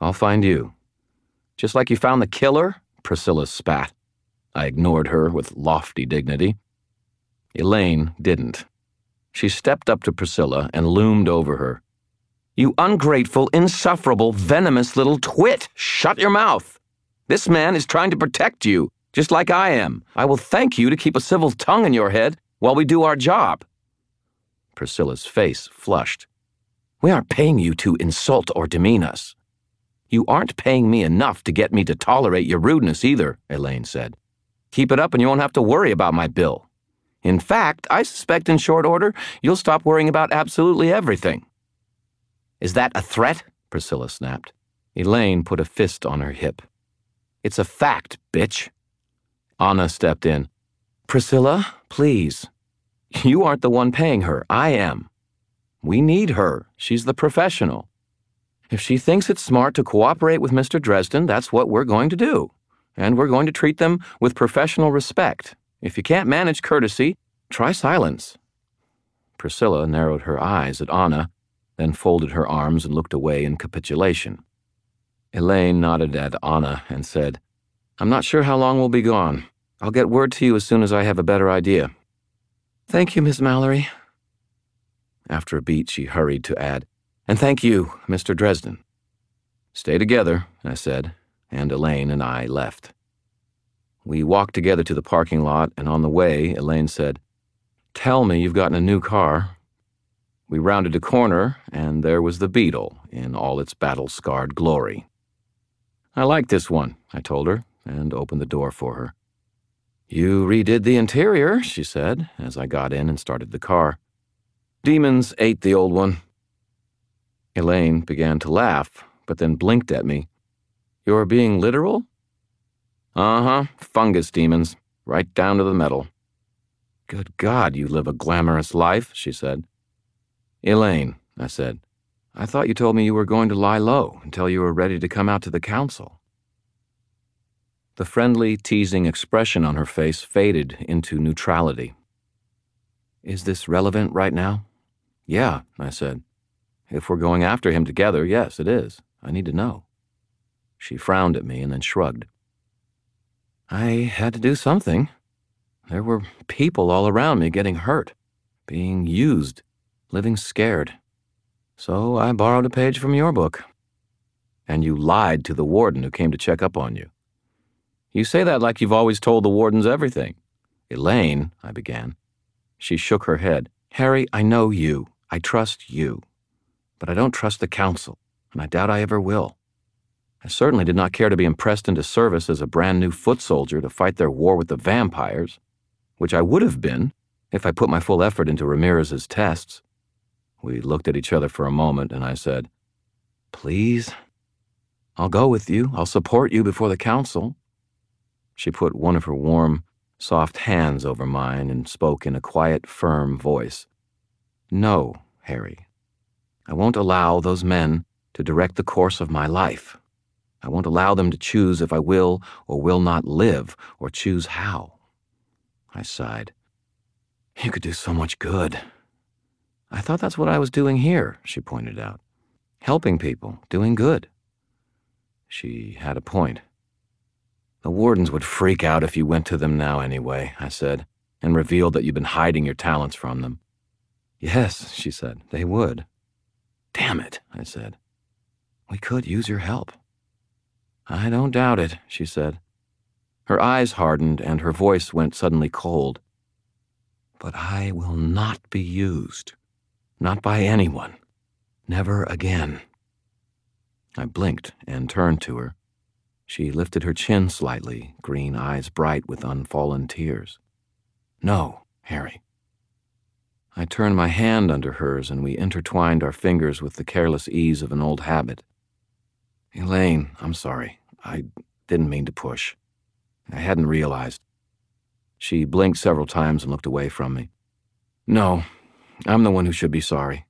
I'll find you. Just like you found the killer? Priscilla spat. I ignored her with lofty dignity. Elaine didn't. She stepped up to Priscilla and loomed over her. You ungrateful, insufferable, venomous little twit! Shut your mouth! This man is trying to protect you, just like I am. I will thank you to keep a civil tongue in your head while we do our job. Priscilla's face flushed. We aren't paying you to insult or demean us. You aren't paying me enough to get me to tolerate your rudeness either, Elaine said. Keep it up and you won't have to worry about my bill. In fact, I suspect in short order you'll stop worrying about absolutely everything. Is that a threat? Priscilla snapped. Elaine put a fist on her hip. It's a fact, bitch. Anna stepped in. Priscilla, please. You aren't the one paying her. I am. We need her. She's the professional. If she thinks it's smart to cooperate with Mr. Dresden, that's what we're going to do. And we're going to treat them with professional respect. If you can't manage courtesy, try silence. Priscilla narrowed her eyes at Anna then folded her arms and looked away in capitulation. Elaine nodded at Anna and said, I'm not sure how long we'll be gone. I'll get word to you as soon as I have a better idea. Thank you, Miss Mallory. After a beat, she hurried to add, And thank you, Mr. Dresden. Stay together, I said, and Elaine and I left. We walked together to the parking lot, and on the way, Elaine said, Tell me you've gotten a new car. We rounded a corner, and there was the Beetle in all its battle scarred glory. I like this one, I told her, and opened the door for her. You redid the interior, she said, as I got in and started the car. Demons ate the old one. Elaine began to laugh, but then blinked at me. You're being literal? Uh huh, fungus demons, right down to the metal. Good God, you live a glamorous life, she said. Elaine, I said, I thought you told me you were going to lie low until you were ready to come out to the council. The friendly, teasing expression on her face faded into neutrality. Is this relevant right now? Yeah, I said. If we're going after him together, yes, it is. I need to know. She frowned at me and then shrugged. I had to do something. There were people all around me getting hurt, being used, living scared. So I borrowed a page from your book. And you lied to the warden who came to check up on you. You say that like you've always told the wardens everything. Elaine, I began. She shook her head. Harry, I know you. I trust you. But I don't trust the council, and I doubt I ever will. I certainly did not care to be impressed into service as a brand new foot soldier to fight their war with the vampires, which I would have been if I put my full effort into Ramirez's tests. We looked at each other for a moment, and I said, Please? I'll go with you. I'll support you before the council. She put one of her warm, soft hands over mine and spoke in a quiet, firm voice. No, Harry. I won't allow those men to direct the course of my life. I won't allow them to choose if I will or will not live, or choose how. I sighed. You could do so much good. I thought that's what I was doing here, she pointed out. Helping people, doing good. She had a point. The wardens would freak out if you went to them now anyway, I said, and revealed that you'd been hiding your talents from them. Yes, she said, they would. Damn it, I said. We could use your help. I don't doubt it, she said. Her eyes hardened and her voice went suddenly cold. But I will not be used. Not by anyone. Never again. I blinked and turned to her. She lifted her chin slightly, green eyes bright with unfallen tears. No, Harry. I turned my hand under hers and we intertwined our fingers with the careless ease of an old habit. Elaine, I'm sorry. I didn't mean to push. I hadn't realized. She blinked several times and looked away from me. No, I'm the one who should be sorry.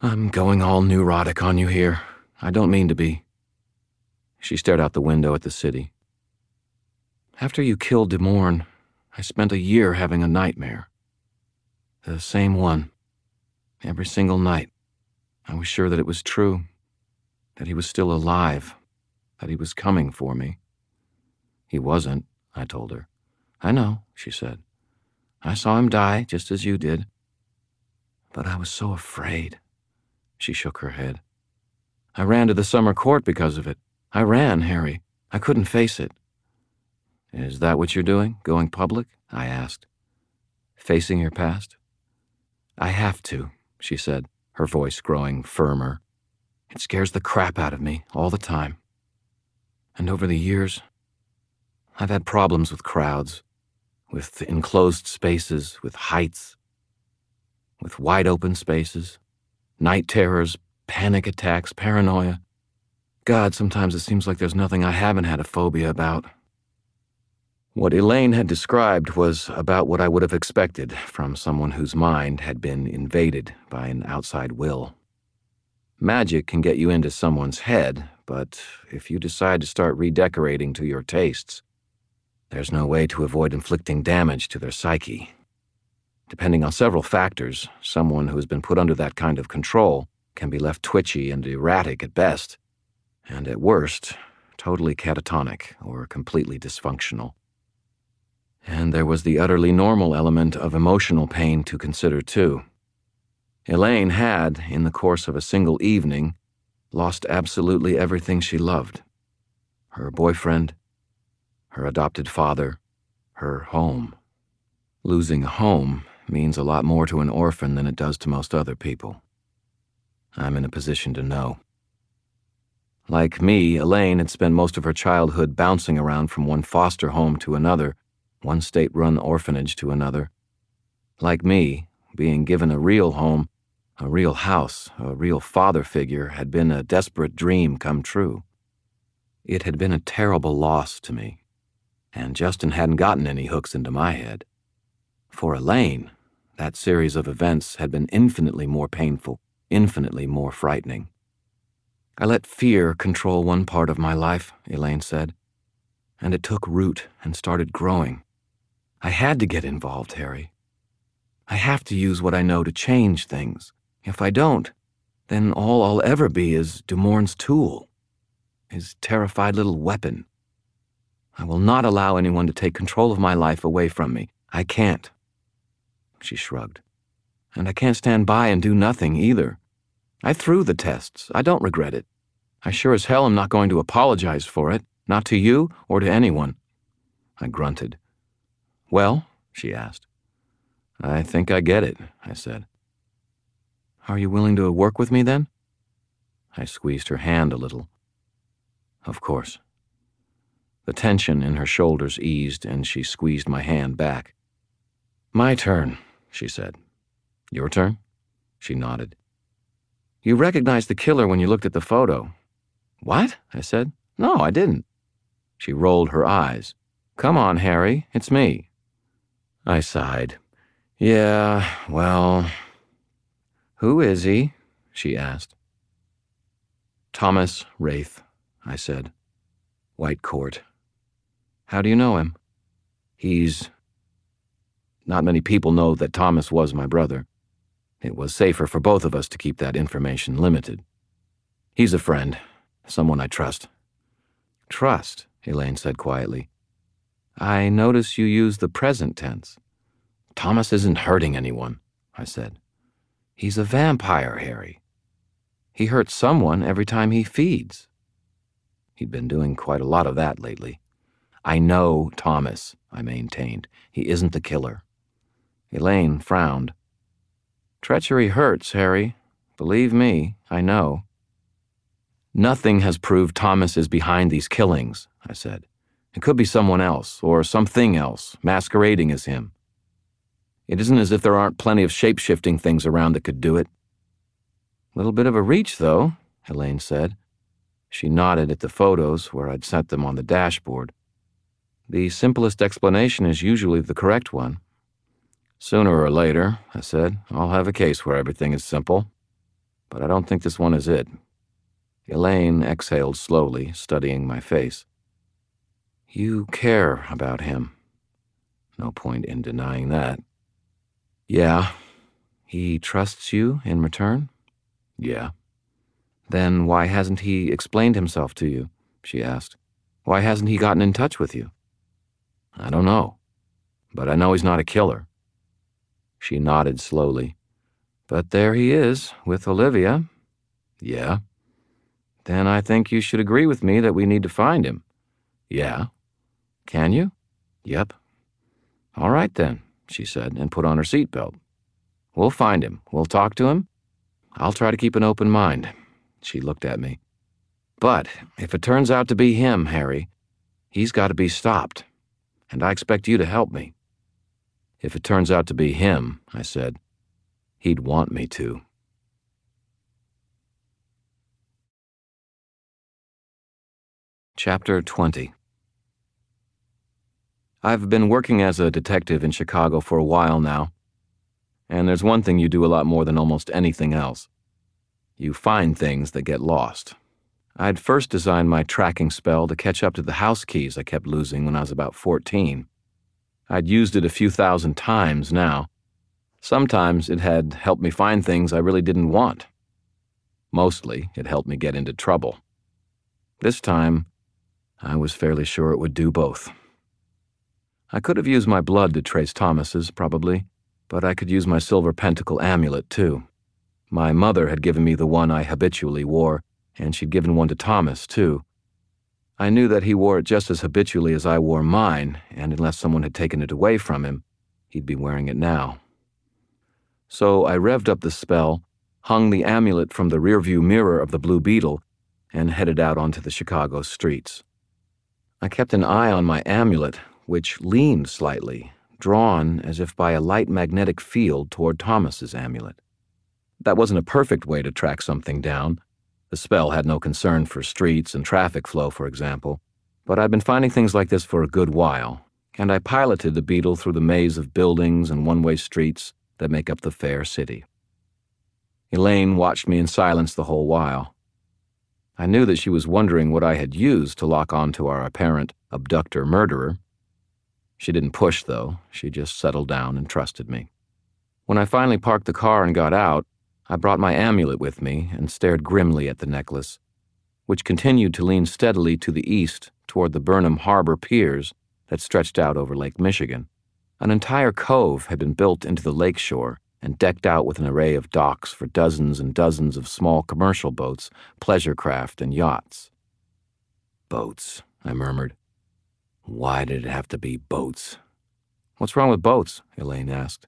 I'm going all neurotic on you here. I don't mean to be. She stared out the window at the city. After you killed DuMorne, I spent a year having a nightmare. The same one. Every single night. I was sure that it was true. That he was still alive. That he was coming for me. He wasn't, I told her. I know, she said. I saw him die just as you did. But I was so afraid. She shook her head. I ran to the summer court because of it. I ran, Harry. I couldn't face it. Is that what you're doing? Going public? I asked. Facing your past? I have to, she said, her voice growing firmer. It scares the crap out of me all the time. And over the years, I've had problems with crowds, with enclosed spaces, with heights, with wide open spaces, night terrors, panic attacks, paranoia. God, sometimes it seems like there's nothing I haven't had a phobia about. What Elaine had described was about what I would have expected from someone whose mind had been invaded by an outside will. Magic can get you into someone's head, but if you decide to start redecorating to your tastes, there's no way to avoid inflicting damage to their psyche. Depending on several factors, someone who has been put under that kind of control can be left twitchy and erratic at best, and at worst, totally catatonic or completely dysfunctional. And there was the utterly normal element of emotional pain to consider, too. Elaine had, in the course of a single evening, lost absolutely everything she loved her boyfriend, her adopted father, her home. Losing a home means a lot more to an orphan than it does to most other people. I'm in a position to know. Like me, Elaine had spent most of her childhood bouncing around from one foster home to another, one state run orphanage to another. Like me, being given a real home, a real house, a real father figure had been a desperate dream come true. It had been a terrible loss to me, and Justin hadn't gotten any hooks into my head. For Elaine, that series of events had been infinitely more painful, infinitely more frightening. I let fear control one part of my life, Elaine said, and it took root and started growing. I had to get involved, Harry. I have to use what I know to change things. If I don't, then all I'll ever be is DuMorne's tool, his terrified little weapon. I will not allow anyone to take control of my life away from me. I can't. She shrugged. And I can't stand by and do nothing either. I threw the tests. I don't regret it. I sure as hell am not going to apologize for it, not to you or to anyone. I grunted. Well, she asked. I think I get it, I said. Are you willing to work with me then? I squeezed her hand a little. Of course. The tension in her shoulders eased, and she squeezed my hand back. My turn, she said. Your turn? She nodded. You recognized the killer when you looked at the photo. What? I said. No, I didn't. She rolled her eyes. Come on, Harry, it's me. I sighed. Yeah, well. Who is he? she asked. Thomas Raith, I said. White Court. How do you know him? He's. Not many people know that Thomas was my brother. It was safer for both of us to keep that information limited. He's a friend, someone I trust. Trust, Elaine said quietly. I notice you use the present tense. Thomas isn't hurting anyone, I said. He's a vampire, Harry. He hurts someone every time he feeds. He'd been doing quite a lot of that lately. I know Thomas, I maintained. He isn't the killer. Elaine frowned. Treachery hurts, Harry. Believe me, I know. Nothing has proved Thomas is behind these killings, I said. It could be someone else, or something else, masquerading as him. It isn't as if there aren't plenty of shape shifting things around that could do it. Little bit of a reach, though, Elaine said. She nodded at the photos where I'd set them on the dashboard. The simplest explanation is usually the correct one. Sooner or later, I said, I'll have a case where everything is simple. But I don't think this one is it. Elaine exhaled slowly, studying my face. You care about him. No point in denying that. Yeah. He trusts you in return? Yeah. Then why hasn't he explained himself to you? She asked. Why hasn't he gotten in touch with you? I don't know. But I know he's not a killer. She nodded slowly. But there he is, with Olivia. Yeah. Then I think you should agree with me that we need to find him. Yeah. Can you? Yep. All right then, she said, and put on her seatbelt. We'll find him. We'll talk to him. I'll try to keep an open mind. She looked at me. But if it turns out to be him, Harry, he's got to be stopped. And I expect you to help me. If it turns out to be him, I said, he'd want me to. Chapter 20 I've been working as a detective in Chicago for a while now, and there's one thing you do a lot more than almost anything else. You find things that get lost. I'd first designed my tracking spell to catch up to the house keys I kept losing when I was about 14. I'd used it a few thousand times now. Sometimes it had helped me find things I really didn't want. Mostly, it helped me get into trouble. This time, I was fairly sure it would do both. I could have used my blood to trace Thomas's, probably, but I could use my silver pentacle amulet, too. My mother had given me the one I habitually wore, and she'd given one to Thomas, too. I knew that he wore it just as habitually as I wore mine, and unless someone had taken it away from him, he'd be wearing it now. So I revved up the spell, hung the amulet from the rearview mirror of the Blue Beetle, and headed out onto the Chicago streets. I kept an eye on my amulet, which leaned slightly, drawn as if by a light magnetic field toward Thomas's amulet. That wasn't a perfect way to track something down. The spell had no concern for streets and traffic flow, for example, but I'd been finding things like this for a good while, and I piloted the beetle through the maze of buildings and one way streets that make up the fair city. Elaine watched me in silence the whole while. I knew that she was wondering what I had used to lock on to our apparent abductor murderer. She didn't push, though. She just settled down and trusted me. When I finally parked the car and got out, I brought my amulet with me and stared grimly at the necklace, which continued to lean steadily to the east toward the Burnham Harbor piers that stretched out over Lake Michigan. An entire cove had been built into the lakeshore and decked out with an array of docks for dozens and dozens of small commercial boats, pleasure craft, and yachts. Boats, I murmured. Why did it have to be boats? What's wrong with boats? Elaine asked.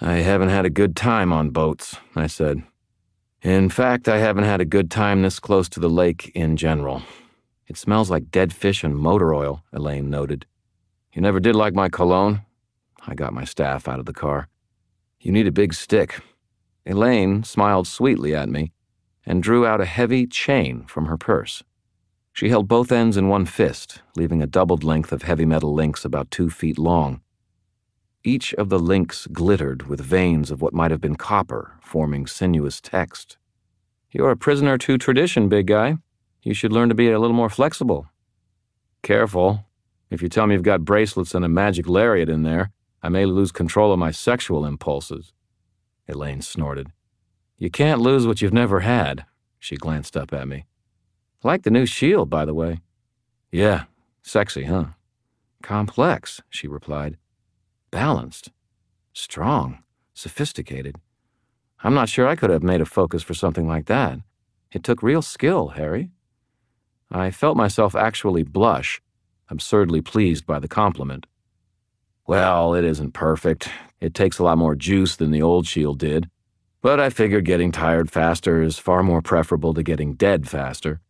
I haven't had a good time on boats, I said. In fact, I haven't had a good time this close to the lake in general. It smells like dead fish and motor oil, Elaine noted. You never did like my cologne? I got my staff out of the car. You need a big stick. Elaine smiled sweetly at me and drew out a heavy chain from her purse. She held both ends in one fist, leaving a doubled length of heavy metal links about two feet long. Each of the links glittered with veins of what might have been copper, forming sinuous text. You're a prisoner to tradition, big guy. You should learn to be a little more flexible. Careful. If you tell me you've got bracelets and a magic lariat in there, I may lose control of my sexual impulses. Elaine snorted. You can't lose what you've never had. She glanced up at me. Like the new shield, by the way. Yeah, sexy, huh? Complex, she replied. Balanced. Strong. Sophisticated. I'm not sure I could have made a focus for something like that. It took real skill, Harry. I felt myself actually blush absurdly pleased by the compliment. Well, it isn't perfect. It takes a lot more juice than the old shield did. But I figured getting tired faster is far more preferable to getting dead faster.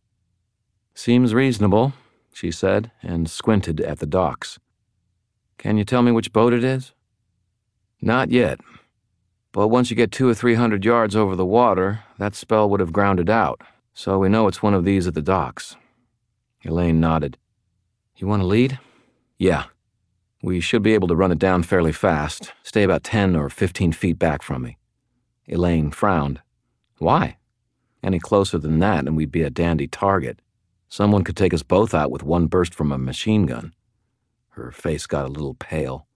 Seems reasonable, she said, and squinted at the docks. Can you tell me which boat it is? Not yet. But once you get two or three hundred yards over the water, that spell would have grounded out, so we know it's one of these at the docks. Elaine nodded. You want to lead? Yeah. We should be able to run it down fairly fast. Stay about 10 or 15 feet back from me. Elaine frowned. Why? Any closer than that, and we'd be a dandy target. Someone could take us both out with one burst from a machine gun. Her face got a little pale.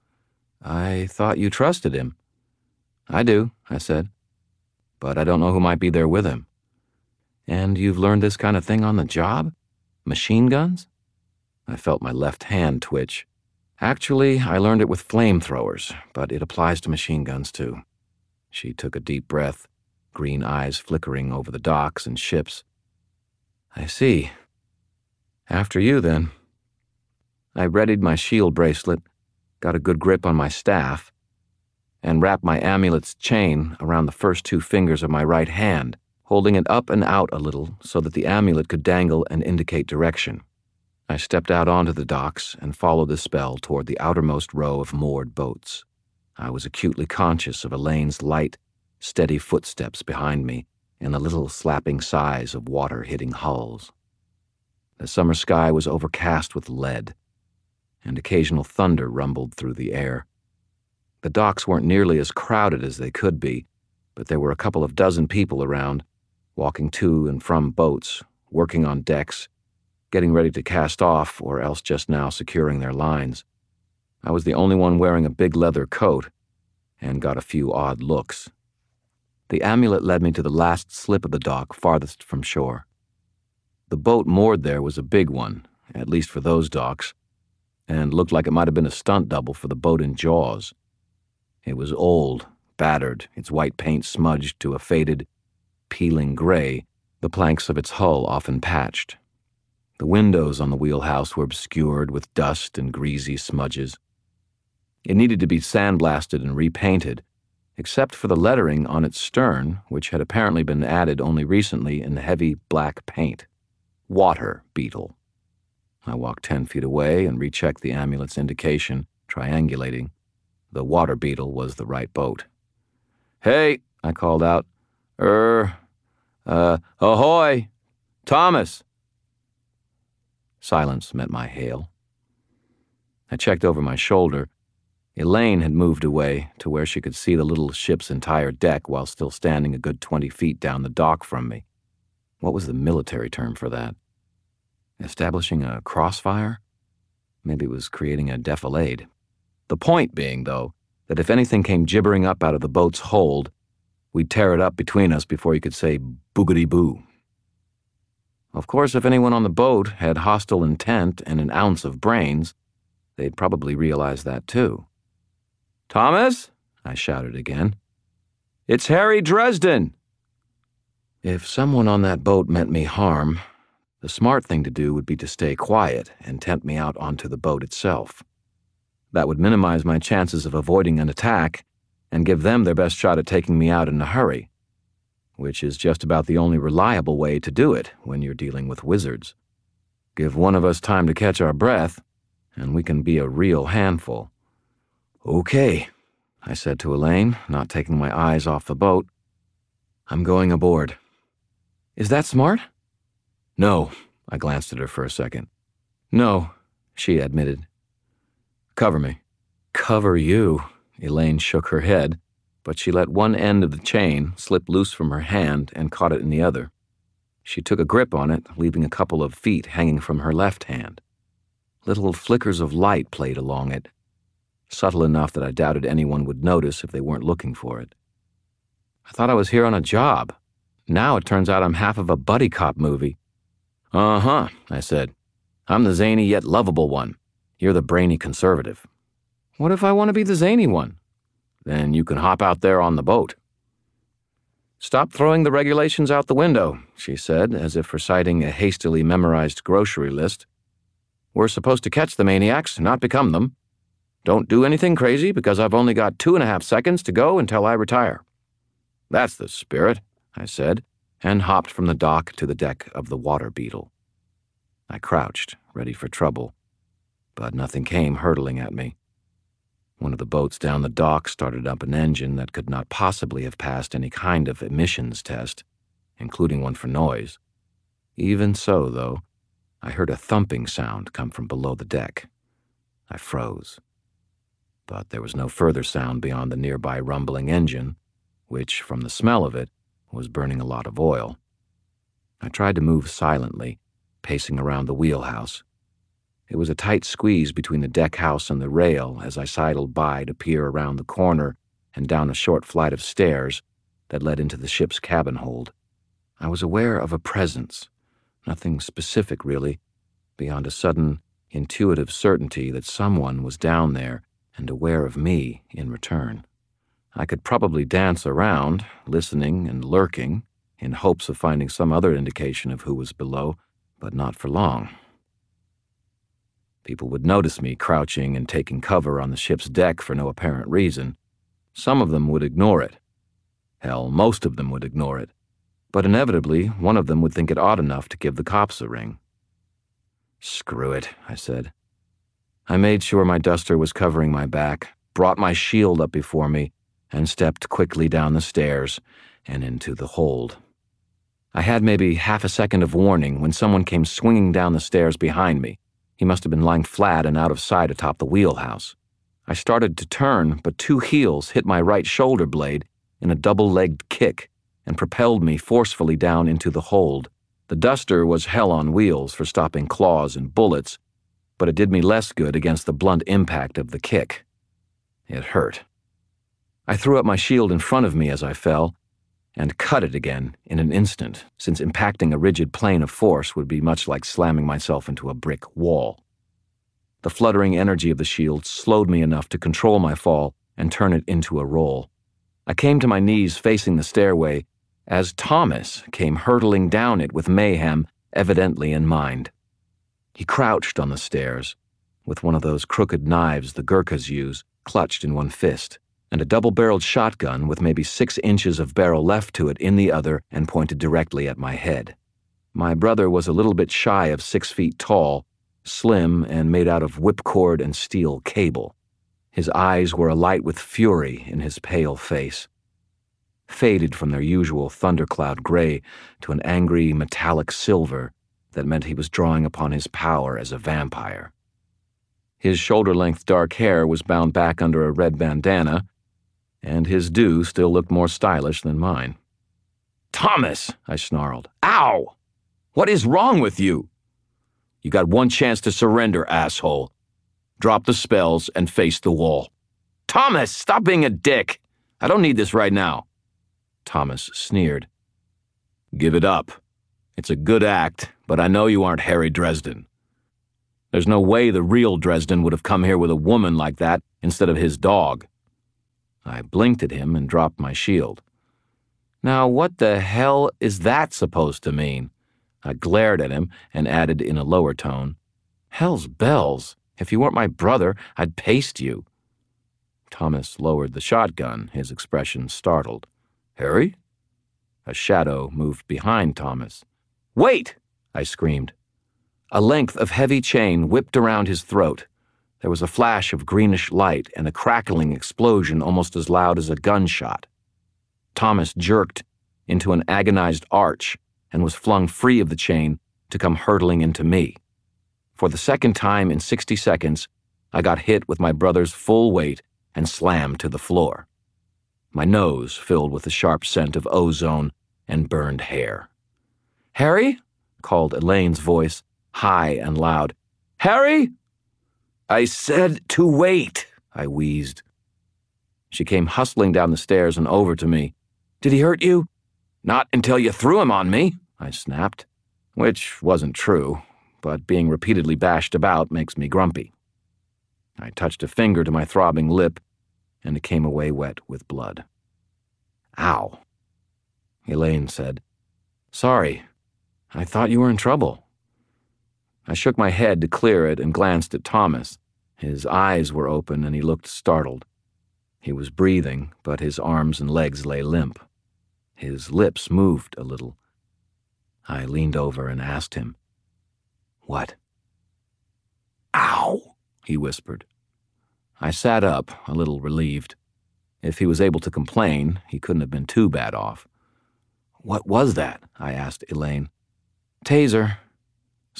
I thought you trusted him. I do, I said. But I don't know who might be there with him. And you've learned this kind of thing on the job? Machine guns? I felt my left hand twitch. Actually, I learned it with flamethrowers, but it applies to machine guns too. She took a deep breath, green eyes flickering over the docks and ships. I see. After you, then. I readied my shield bracelet, got a good grip on my staff, and wrapped my amulet's chain around the first two fingers of my right hand, holding it up and out a little so that the amulet could dangle and indicate direction. I stepped out onto the docks and followed the spell toward the outermost row of moored boats. I was acutely conscious of Elaine's light, steady footsteps behind me and the little slapping sighs of water hitting hulls. The summer sky was overcast with lead, and occasional thunder rumbled through the air. The docks weren't nearly as crowded as they could be, but there were a couple of dozen people around, walking to and from boats, working on decks, getting ready to cast off or else just now securing their lines. I was the only one wearing a big leather coat and got a few odd looks. The amulet led me to the last slip of the dock farthest from shore. The boat moored there was a big one, at least for those docks, and looked like it might have been a stunt double for the boat in Jaws. It was old, battered, its white paint smudged to a faded, peeling gray, the planks of its hull often patched. The windows on the wheelhouse were obscured with dust and greasy smudges. It needed to be sandblasted and repainted, except for the lettering on its stern, which had apparently been added only recently in the heavy black paint. Water Beetle. I walked ten feet away and rechecked the amulet's indication, triangulating. The water beetle was the right boat. Hey, I called out. Er, uh, ahoy! Thomas! Silence met my hail. I checked over my shoulder. Elaine had moved away to where she could see the little ship's entire deck while still standing a good twenty feet down the dock from me. What was the military term for that? Establishing a crossfire? Maybe it was creating a defilade. The point being, though, that if anything came gibbering up out of the boat's hold, we'd tear it up between us before you could say boogity boo. Of course, if anyone on the boat had hostile intent and an ounce of brains, they'd probably realize that too. Thomas? I shouted again. It's Harry Dresden! If someone on that boat meant me harm, the smart thing to do would be to stay quiet and tempt me out onto the boat itself. That would minimize my chances of avoiding an attack and give them their best shot at taking me out in a hurry, which is just about the only reliable way to do it when you're dealing with wizards. Give one of us time to catch our breath, and we can be a real handful. Okay, I said to Elaine, not taking my eyes off the boat. I'm going aboard. Is that smart? No, I glanced at her for a second. No, she admitted. Cover me. Cover you, Elaine shook her head, but she let one end of the chain slip loose from her hand and caught it in the other. She took a grip on it, leaving a couple of feet hanging from her left hand. Little flickers of light played along it, subtle enough that I doubted anyone would notice if they weren't looking for it. I thought I was here on a job. Now it turns out I'm half of a buddy cop movie. Uh huh, I said. I'm the zany yet lovable one. You're the brainy conservative. What if I want to be the zany one? Then you can hop out there on the boat. Stop throwing the regulations out the window, she said, as if reciting a hastily memorized grocery list. We're supposed to catch the maniacs, not become them. Don't do anything crazy because I've only got two and a half seconds to go until I retire. That's the spirit, I said, and hopped from the dock to the deck of the water beetle. I crouched, ready for trouble but nothing came hurtling at me. One of the boats down the dock started up an engine that could not possibly have passed any kind of emissions test, including one for noise. Even so, though, I heard a thumping sound come from below the deck. I froze. But there was no further sound beyond the nearby rumbling engine, which, from the smell of it, was burning a lot of oil. I tried to move silently, pacing around the wheelhouse, it was a tight squeeze between the deck house and the rail as I sidled by to peer around the corner and down a short flight of stairs that led into the ship's cabin hold. I was aware of a presence, nothing specific really, beyond a sudden, intuitive certainty that someone was down there and aware of me in return. I could probably dance around, listening and lurking, in hopes of finding some other indication of who was below, but not for long. People would notice me crouching and taking cover on the ship's deck for no apparent reason. Some of them would ignore it. Hell, most of them would ignore it. But inevitably, one of them would think it odd enough to give the cops a ring. Screw it, I said. I made sure my duster was covering my back, brought my shield up before me, and stepped quickly down the stairs and into the hold. I had maybe half a second of warning when someone came swinging down the stairs behind me. He must have been lying flat and out of sight atop the wheelhouse. I started to turn, but two heels hit my right shoulder blade in a double legged kick and propelled me forcefully down into the hold. The duster was hell on wheels for stopping claws and bullets, but it did me less good against the blunt impact of the kick. It hurt. I threw up my shield in front of me as I fell, and cut it again in an instant, since impacting a rigid plane of force would be much like slamming myself into a brick wall. The fluttering energy of the shield slowed me enough to control my fall and turn it into a roll. I came to my knees facing the stairway as Thomas came hurtling down it with mayhem evidently in mind. He crouched on the stairs, with one of those crooked knives the Gurkhas use clutched in one fist, and a double barreled shotgun with maybe six inches of barrel left to it in the other and pointed directly at my head. My brother was a little bit shy of six feet tall, slim, and made out of whipcord and steel cable. His eyes were alight with fury in his pale face, faded from their usual thundercloud gray to an angry metallic silver that meant he was drawing upon his power as a vampire. His shoulder length dark hair was bound back under a red bandana, and his do still looked more stylish than mine. Thomas, I snarled. Ow! What is wrong with you? You got one chance to surrender, asshole. Drop the spells and face the wall. Thomas, stop being a dick. I don't need this right now. Thomas sneered. Give it up. It's a good act, but I know you aren't Harry Dresden. There's no way the real Dresden would have come here with a woman like that instead of his dog. I blinked at him and dropped my shield. Now, what the hell is that supposed to mean? I glared at him and added in a lower tone, Hell's bells! If you weren't my brother, I'd paste you. Thomas lowered the shotgun, his expression startled. Harry? A shadow moved behind Thomas. Wait! I screamed. A length of heavy chain whipped around his throat. There was a flash of greenish light and a crackling explosion almost as loud as a gunshot. Thomas jerked into an agonized arch and was flung free of the chain to come hurtling into me. For the second time in 60 seconds, I got hit with my brother's full weight and slammed to the floor. My nose filled with the sharp scent of ozone and burned hair. Harry? called Elaine's voice, high and loud. Harry? I said to wait, I wheezed. She came hustling down the stairs and over to me. Did he hurt you? Not until you threw him on me, I snapped. Which wasn't true but being repeatedly bashed about makes me grumpy. I touched a finger to my throbbing lip, and it came away wet with blood. Ow. Elaine said, Sorry. I thought you were in trouble. I shook my head to clear it and glanced at Thomas. His eyes were open and he looked startled. He was breathing, but his arms and legs lay limp. His lips moved a little. I leaned over and asked him, what? Ow, he whispered. I sat up, a little relieved. If he was able to complain, he couldn't have been too bad off. What was that? I asked Elaine. Taser.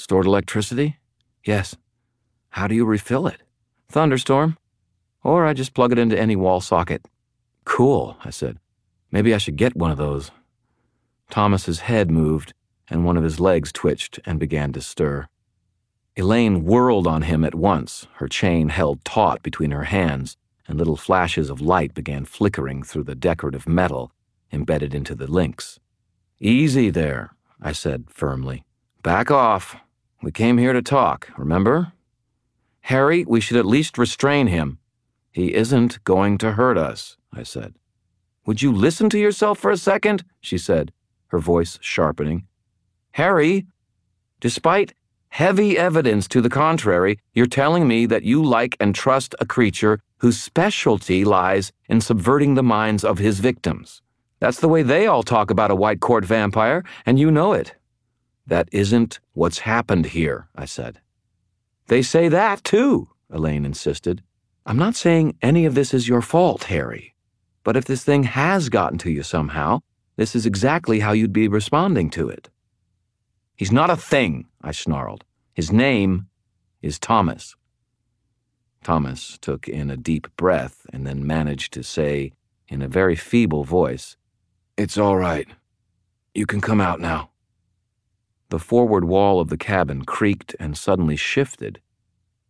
Stored electricity? Yes. How do you refill it? Thunderstorm. Or I just plug it into any wall socket. Cool, I said. Maybe I should get one of those. Thomas's head moved, and one of his legs twitched and began to stir. Elaine whirled on him at once, her chain held taut between her hands, and little flashes of light began flickering through the decorative metal embedded into the links. Easy there, I said firmly. Back off. We came here to talk, remember? Harry, we should at least restrain him. He isn't going to hurt us, I said. Would you listen to yourself for a second? she said, her voice sharpening. Harry, despite heavy evidence to the contrary, you're telling me that you like and trust a creature whose specialty lies in subverting the minds of his victims. That's the way they all talk about a white court vampire, and you know it. That isn't what's happened here, I said. They say that, too, Elaine insisted. I'm not saying any of this is your fault, Harry. But if this thing has gotten to you somehow, this is exactly how you'd be responding to it. He's not a thing, I snarled. His name is Thomas. Thomas took in a deep breath and then managed to say, in a very feeble voice, It's all right. You can come out now. The forward wall of the cabin creaked and suddenly shifted,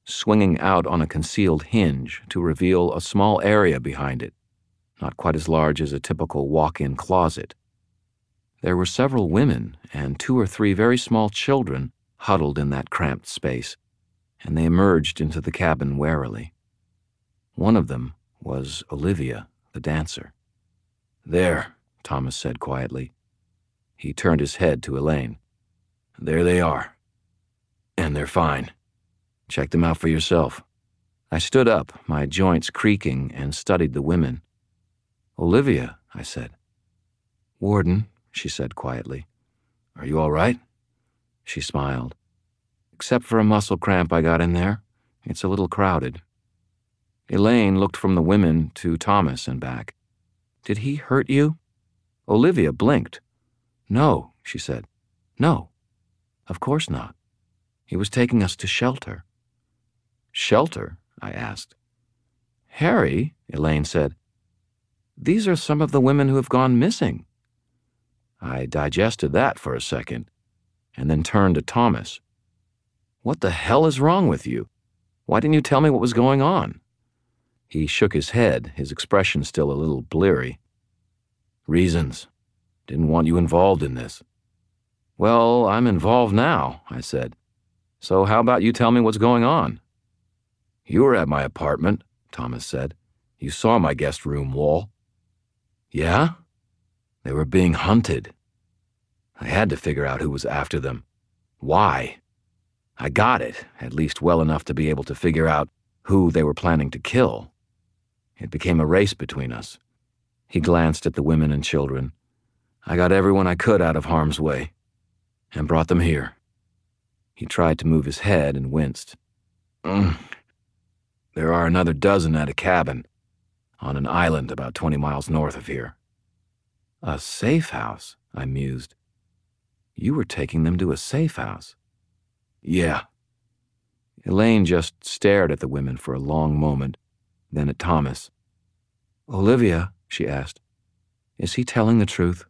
swinging out on a concealed hinge to reveal a small area behind it, not quite as large as a typical walk in closet, There were several women and two or three very small children huddled in that cramped space, and they emerged into the cabin warily. One of them was Olivia, the dancer. There, Thomas said quietly. He turned his head to Elaine. There they are. And they're fine. Check them out for yourself. I stood up, my joints creaking, and studied the women. Olivia, I said. Warden, she said quietly. Are you all right? She smiled. Except for a muscle cramp I got in there. It's a little crowded. Elaine looked from the women to Thomas and back. Did he hurt you? Olivia blinked. No, she said. No. Of course not. He was taking us to shelter. Shelter? I asked. Harry, Elaine said, these are some of the women who have gone missing. I digested that for a second, and then turned to Thomas. What the hell is wrong with you? Why didn't you tell me what was going on? He shook his head, his expression still a little bleary. Reasons. Didn't want you involved in this. Well, I'm involved now, I said. So how about you tell me what's going on? You were at my apartment, Thomas said. You saw my guest room wall. Yeah? They were being hunted. I had to figure out who was after them. Why? I got it, at least well enough to be able to figure out who they were planning to kill. It became a race between us. He glanced at the women and children. I got everyone I could out of harm's way and brought them here. He tried to move his head and winced. Mm. There are another dozen at a cabin on an island about 20 miles north of here. A safe house, I mused. You were taking them to a safe house. Yeah. Elaine just stared at the women for a long moment, then at Thomas. Olivia, she asked, is he telling the truth?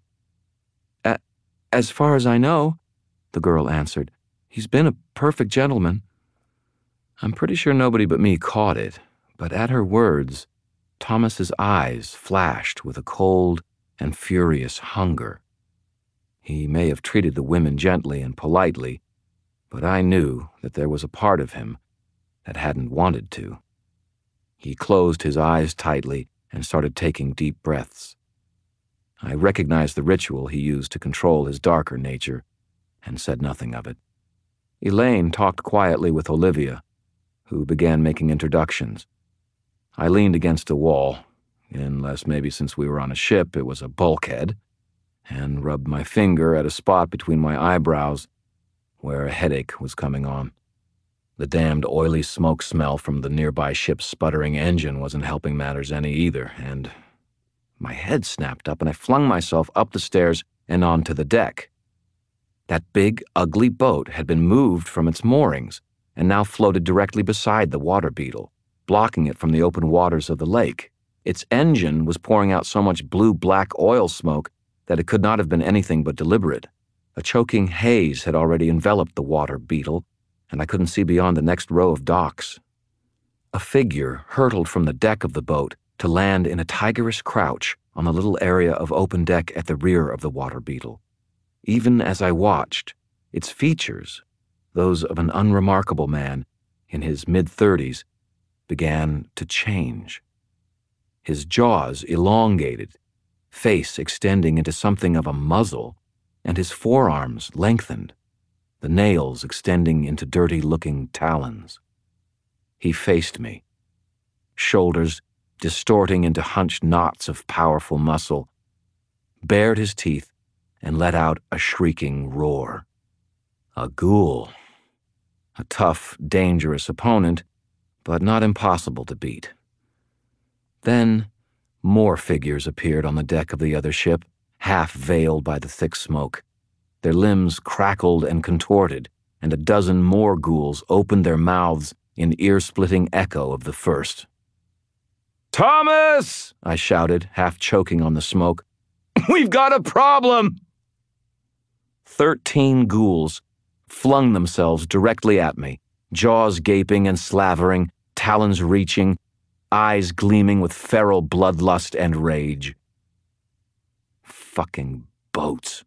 as far as I know, the girl answered, he's been a perfect gentleman. I'm pretty sure nobody but me caught it, but at her words, Thomas's eyes flashed with a cold and furious hunger. He may have treated the women gently and politely, but I knew that there was a part of him that hadn't wanted to. He closed his eyes tightly and started taking deep breaths. I recognized the ritual he used to control his darker nature and said nothing of it. Elaine talked quietly with Olivia, who began making introductions. I leaned against a wall, unless maybe since we were on a ship it was a bulkhead, and rubbed my finger at a spot between my eyebrows where a headache was coming on. The damned oily smoke smell from the nearby ship's sputtering engine wasn't helping matters any either, and my head snapped up and I flung myself up the stairs and onto the deck. That big, ugly boat had been moved from its moorings and now floated directly beside the water beetle, blocking it from the open waters of the lake. Its engine was pouring out so much blue black oil smoke that it could not have been anything but deliberate. A choking haze had already enveloped the water beetle, and I couldn't see beyond the next row of docks. A figure hurtled from the deck of the boat to land in a tigerish crouch on the little area of open deck at the rear of the water beetle. Even as I watched, its features those of an unremarkable man in his mid thirties, began to change. His jaws elongated, face extending into something of a muzzle, and his forearms lengthened, the nails extending into dirty looking talons. He faced me, shoulders distorting into hunched knots of powerful muscle, bared his teeth, and let out a shrieking roar. A ghoul a tough, dangerous opponent, but not impossible to beat. Then, more figures appeared on the deck of the other ship, half veiled by the thick smoke. Their limbs crackled and contorted, and a dozen more ghouls opened their mouths in ear splitting echo of the first. Thomas! I shouted, half choking on the smoke. We've got a problem! Thirteen ghouls flung themselves directly at me, jaws gaping and slavering, talons reaching, eyes gleaming with feral bloodlust and rage. Fucking boats.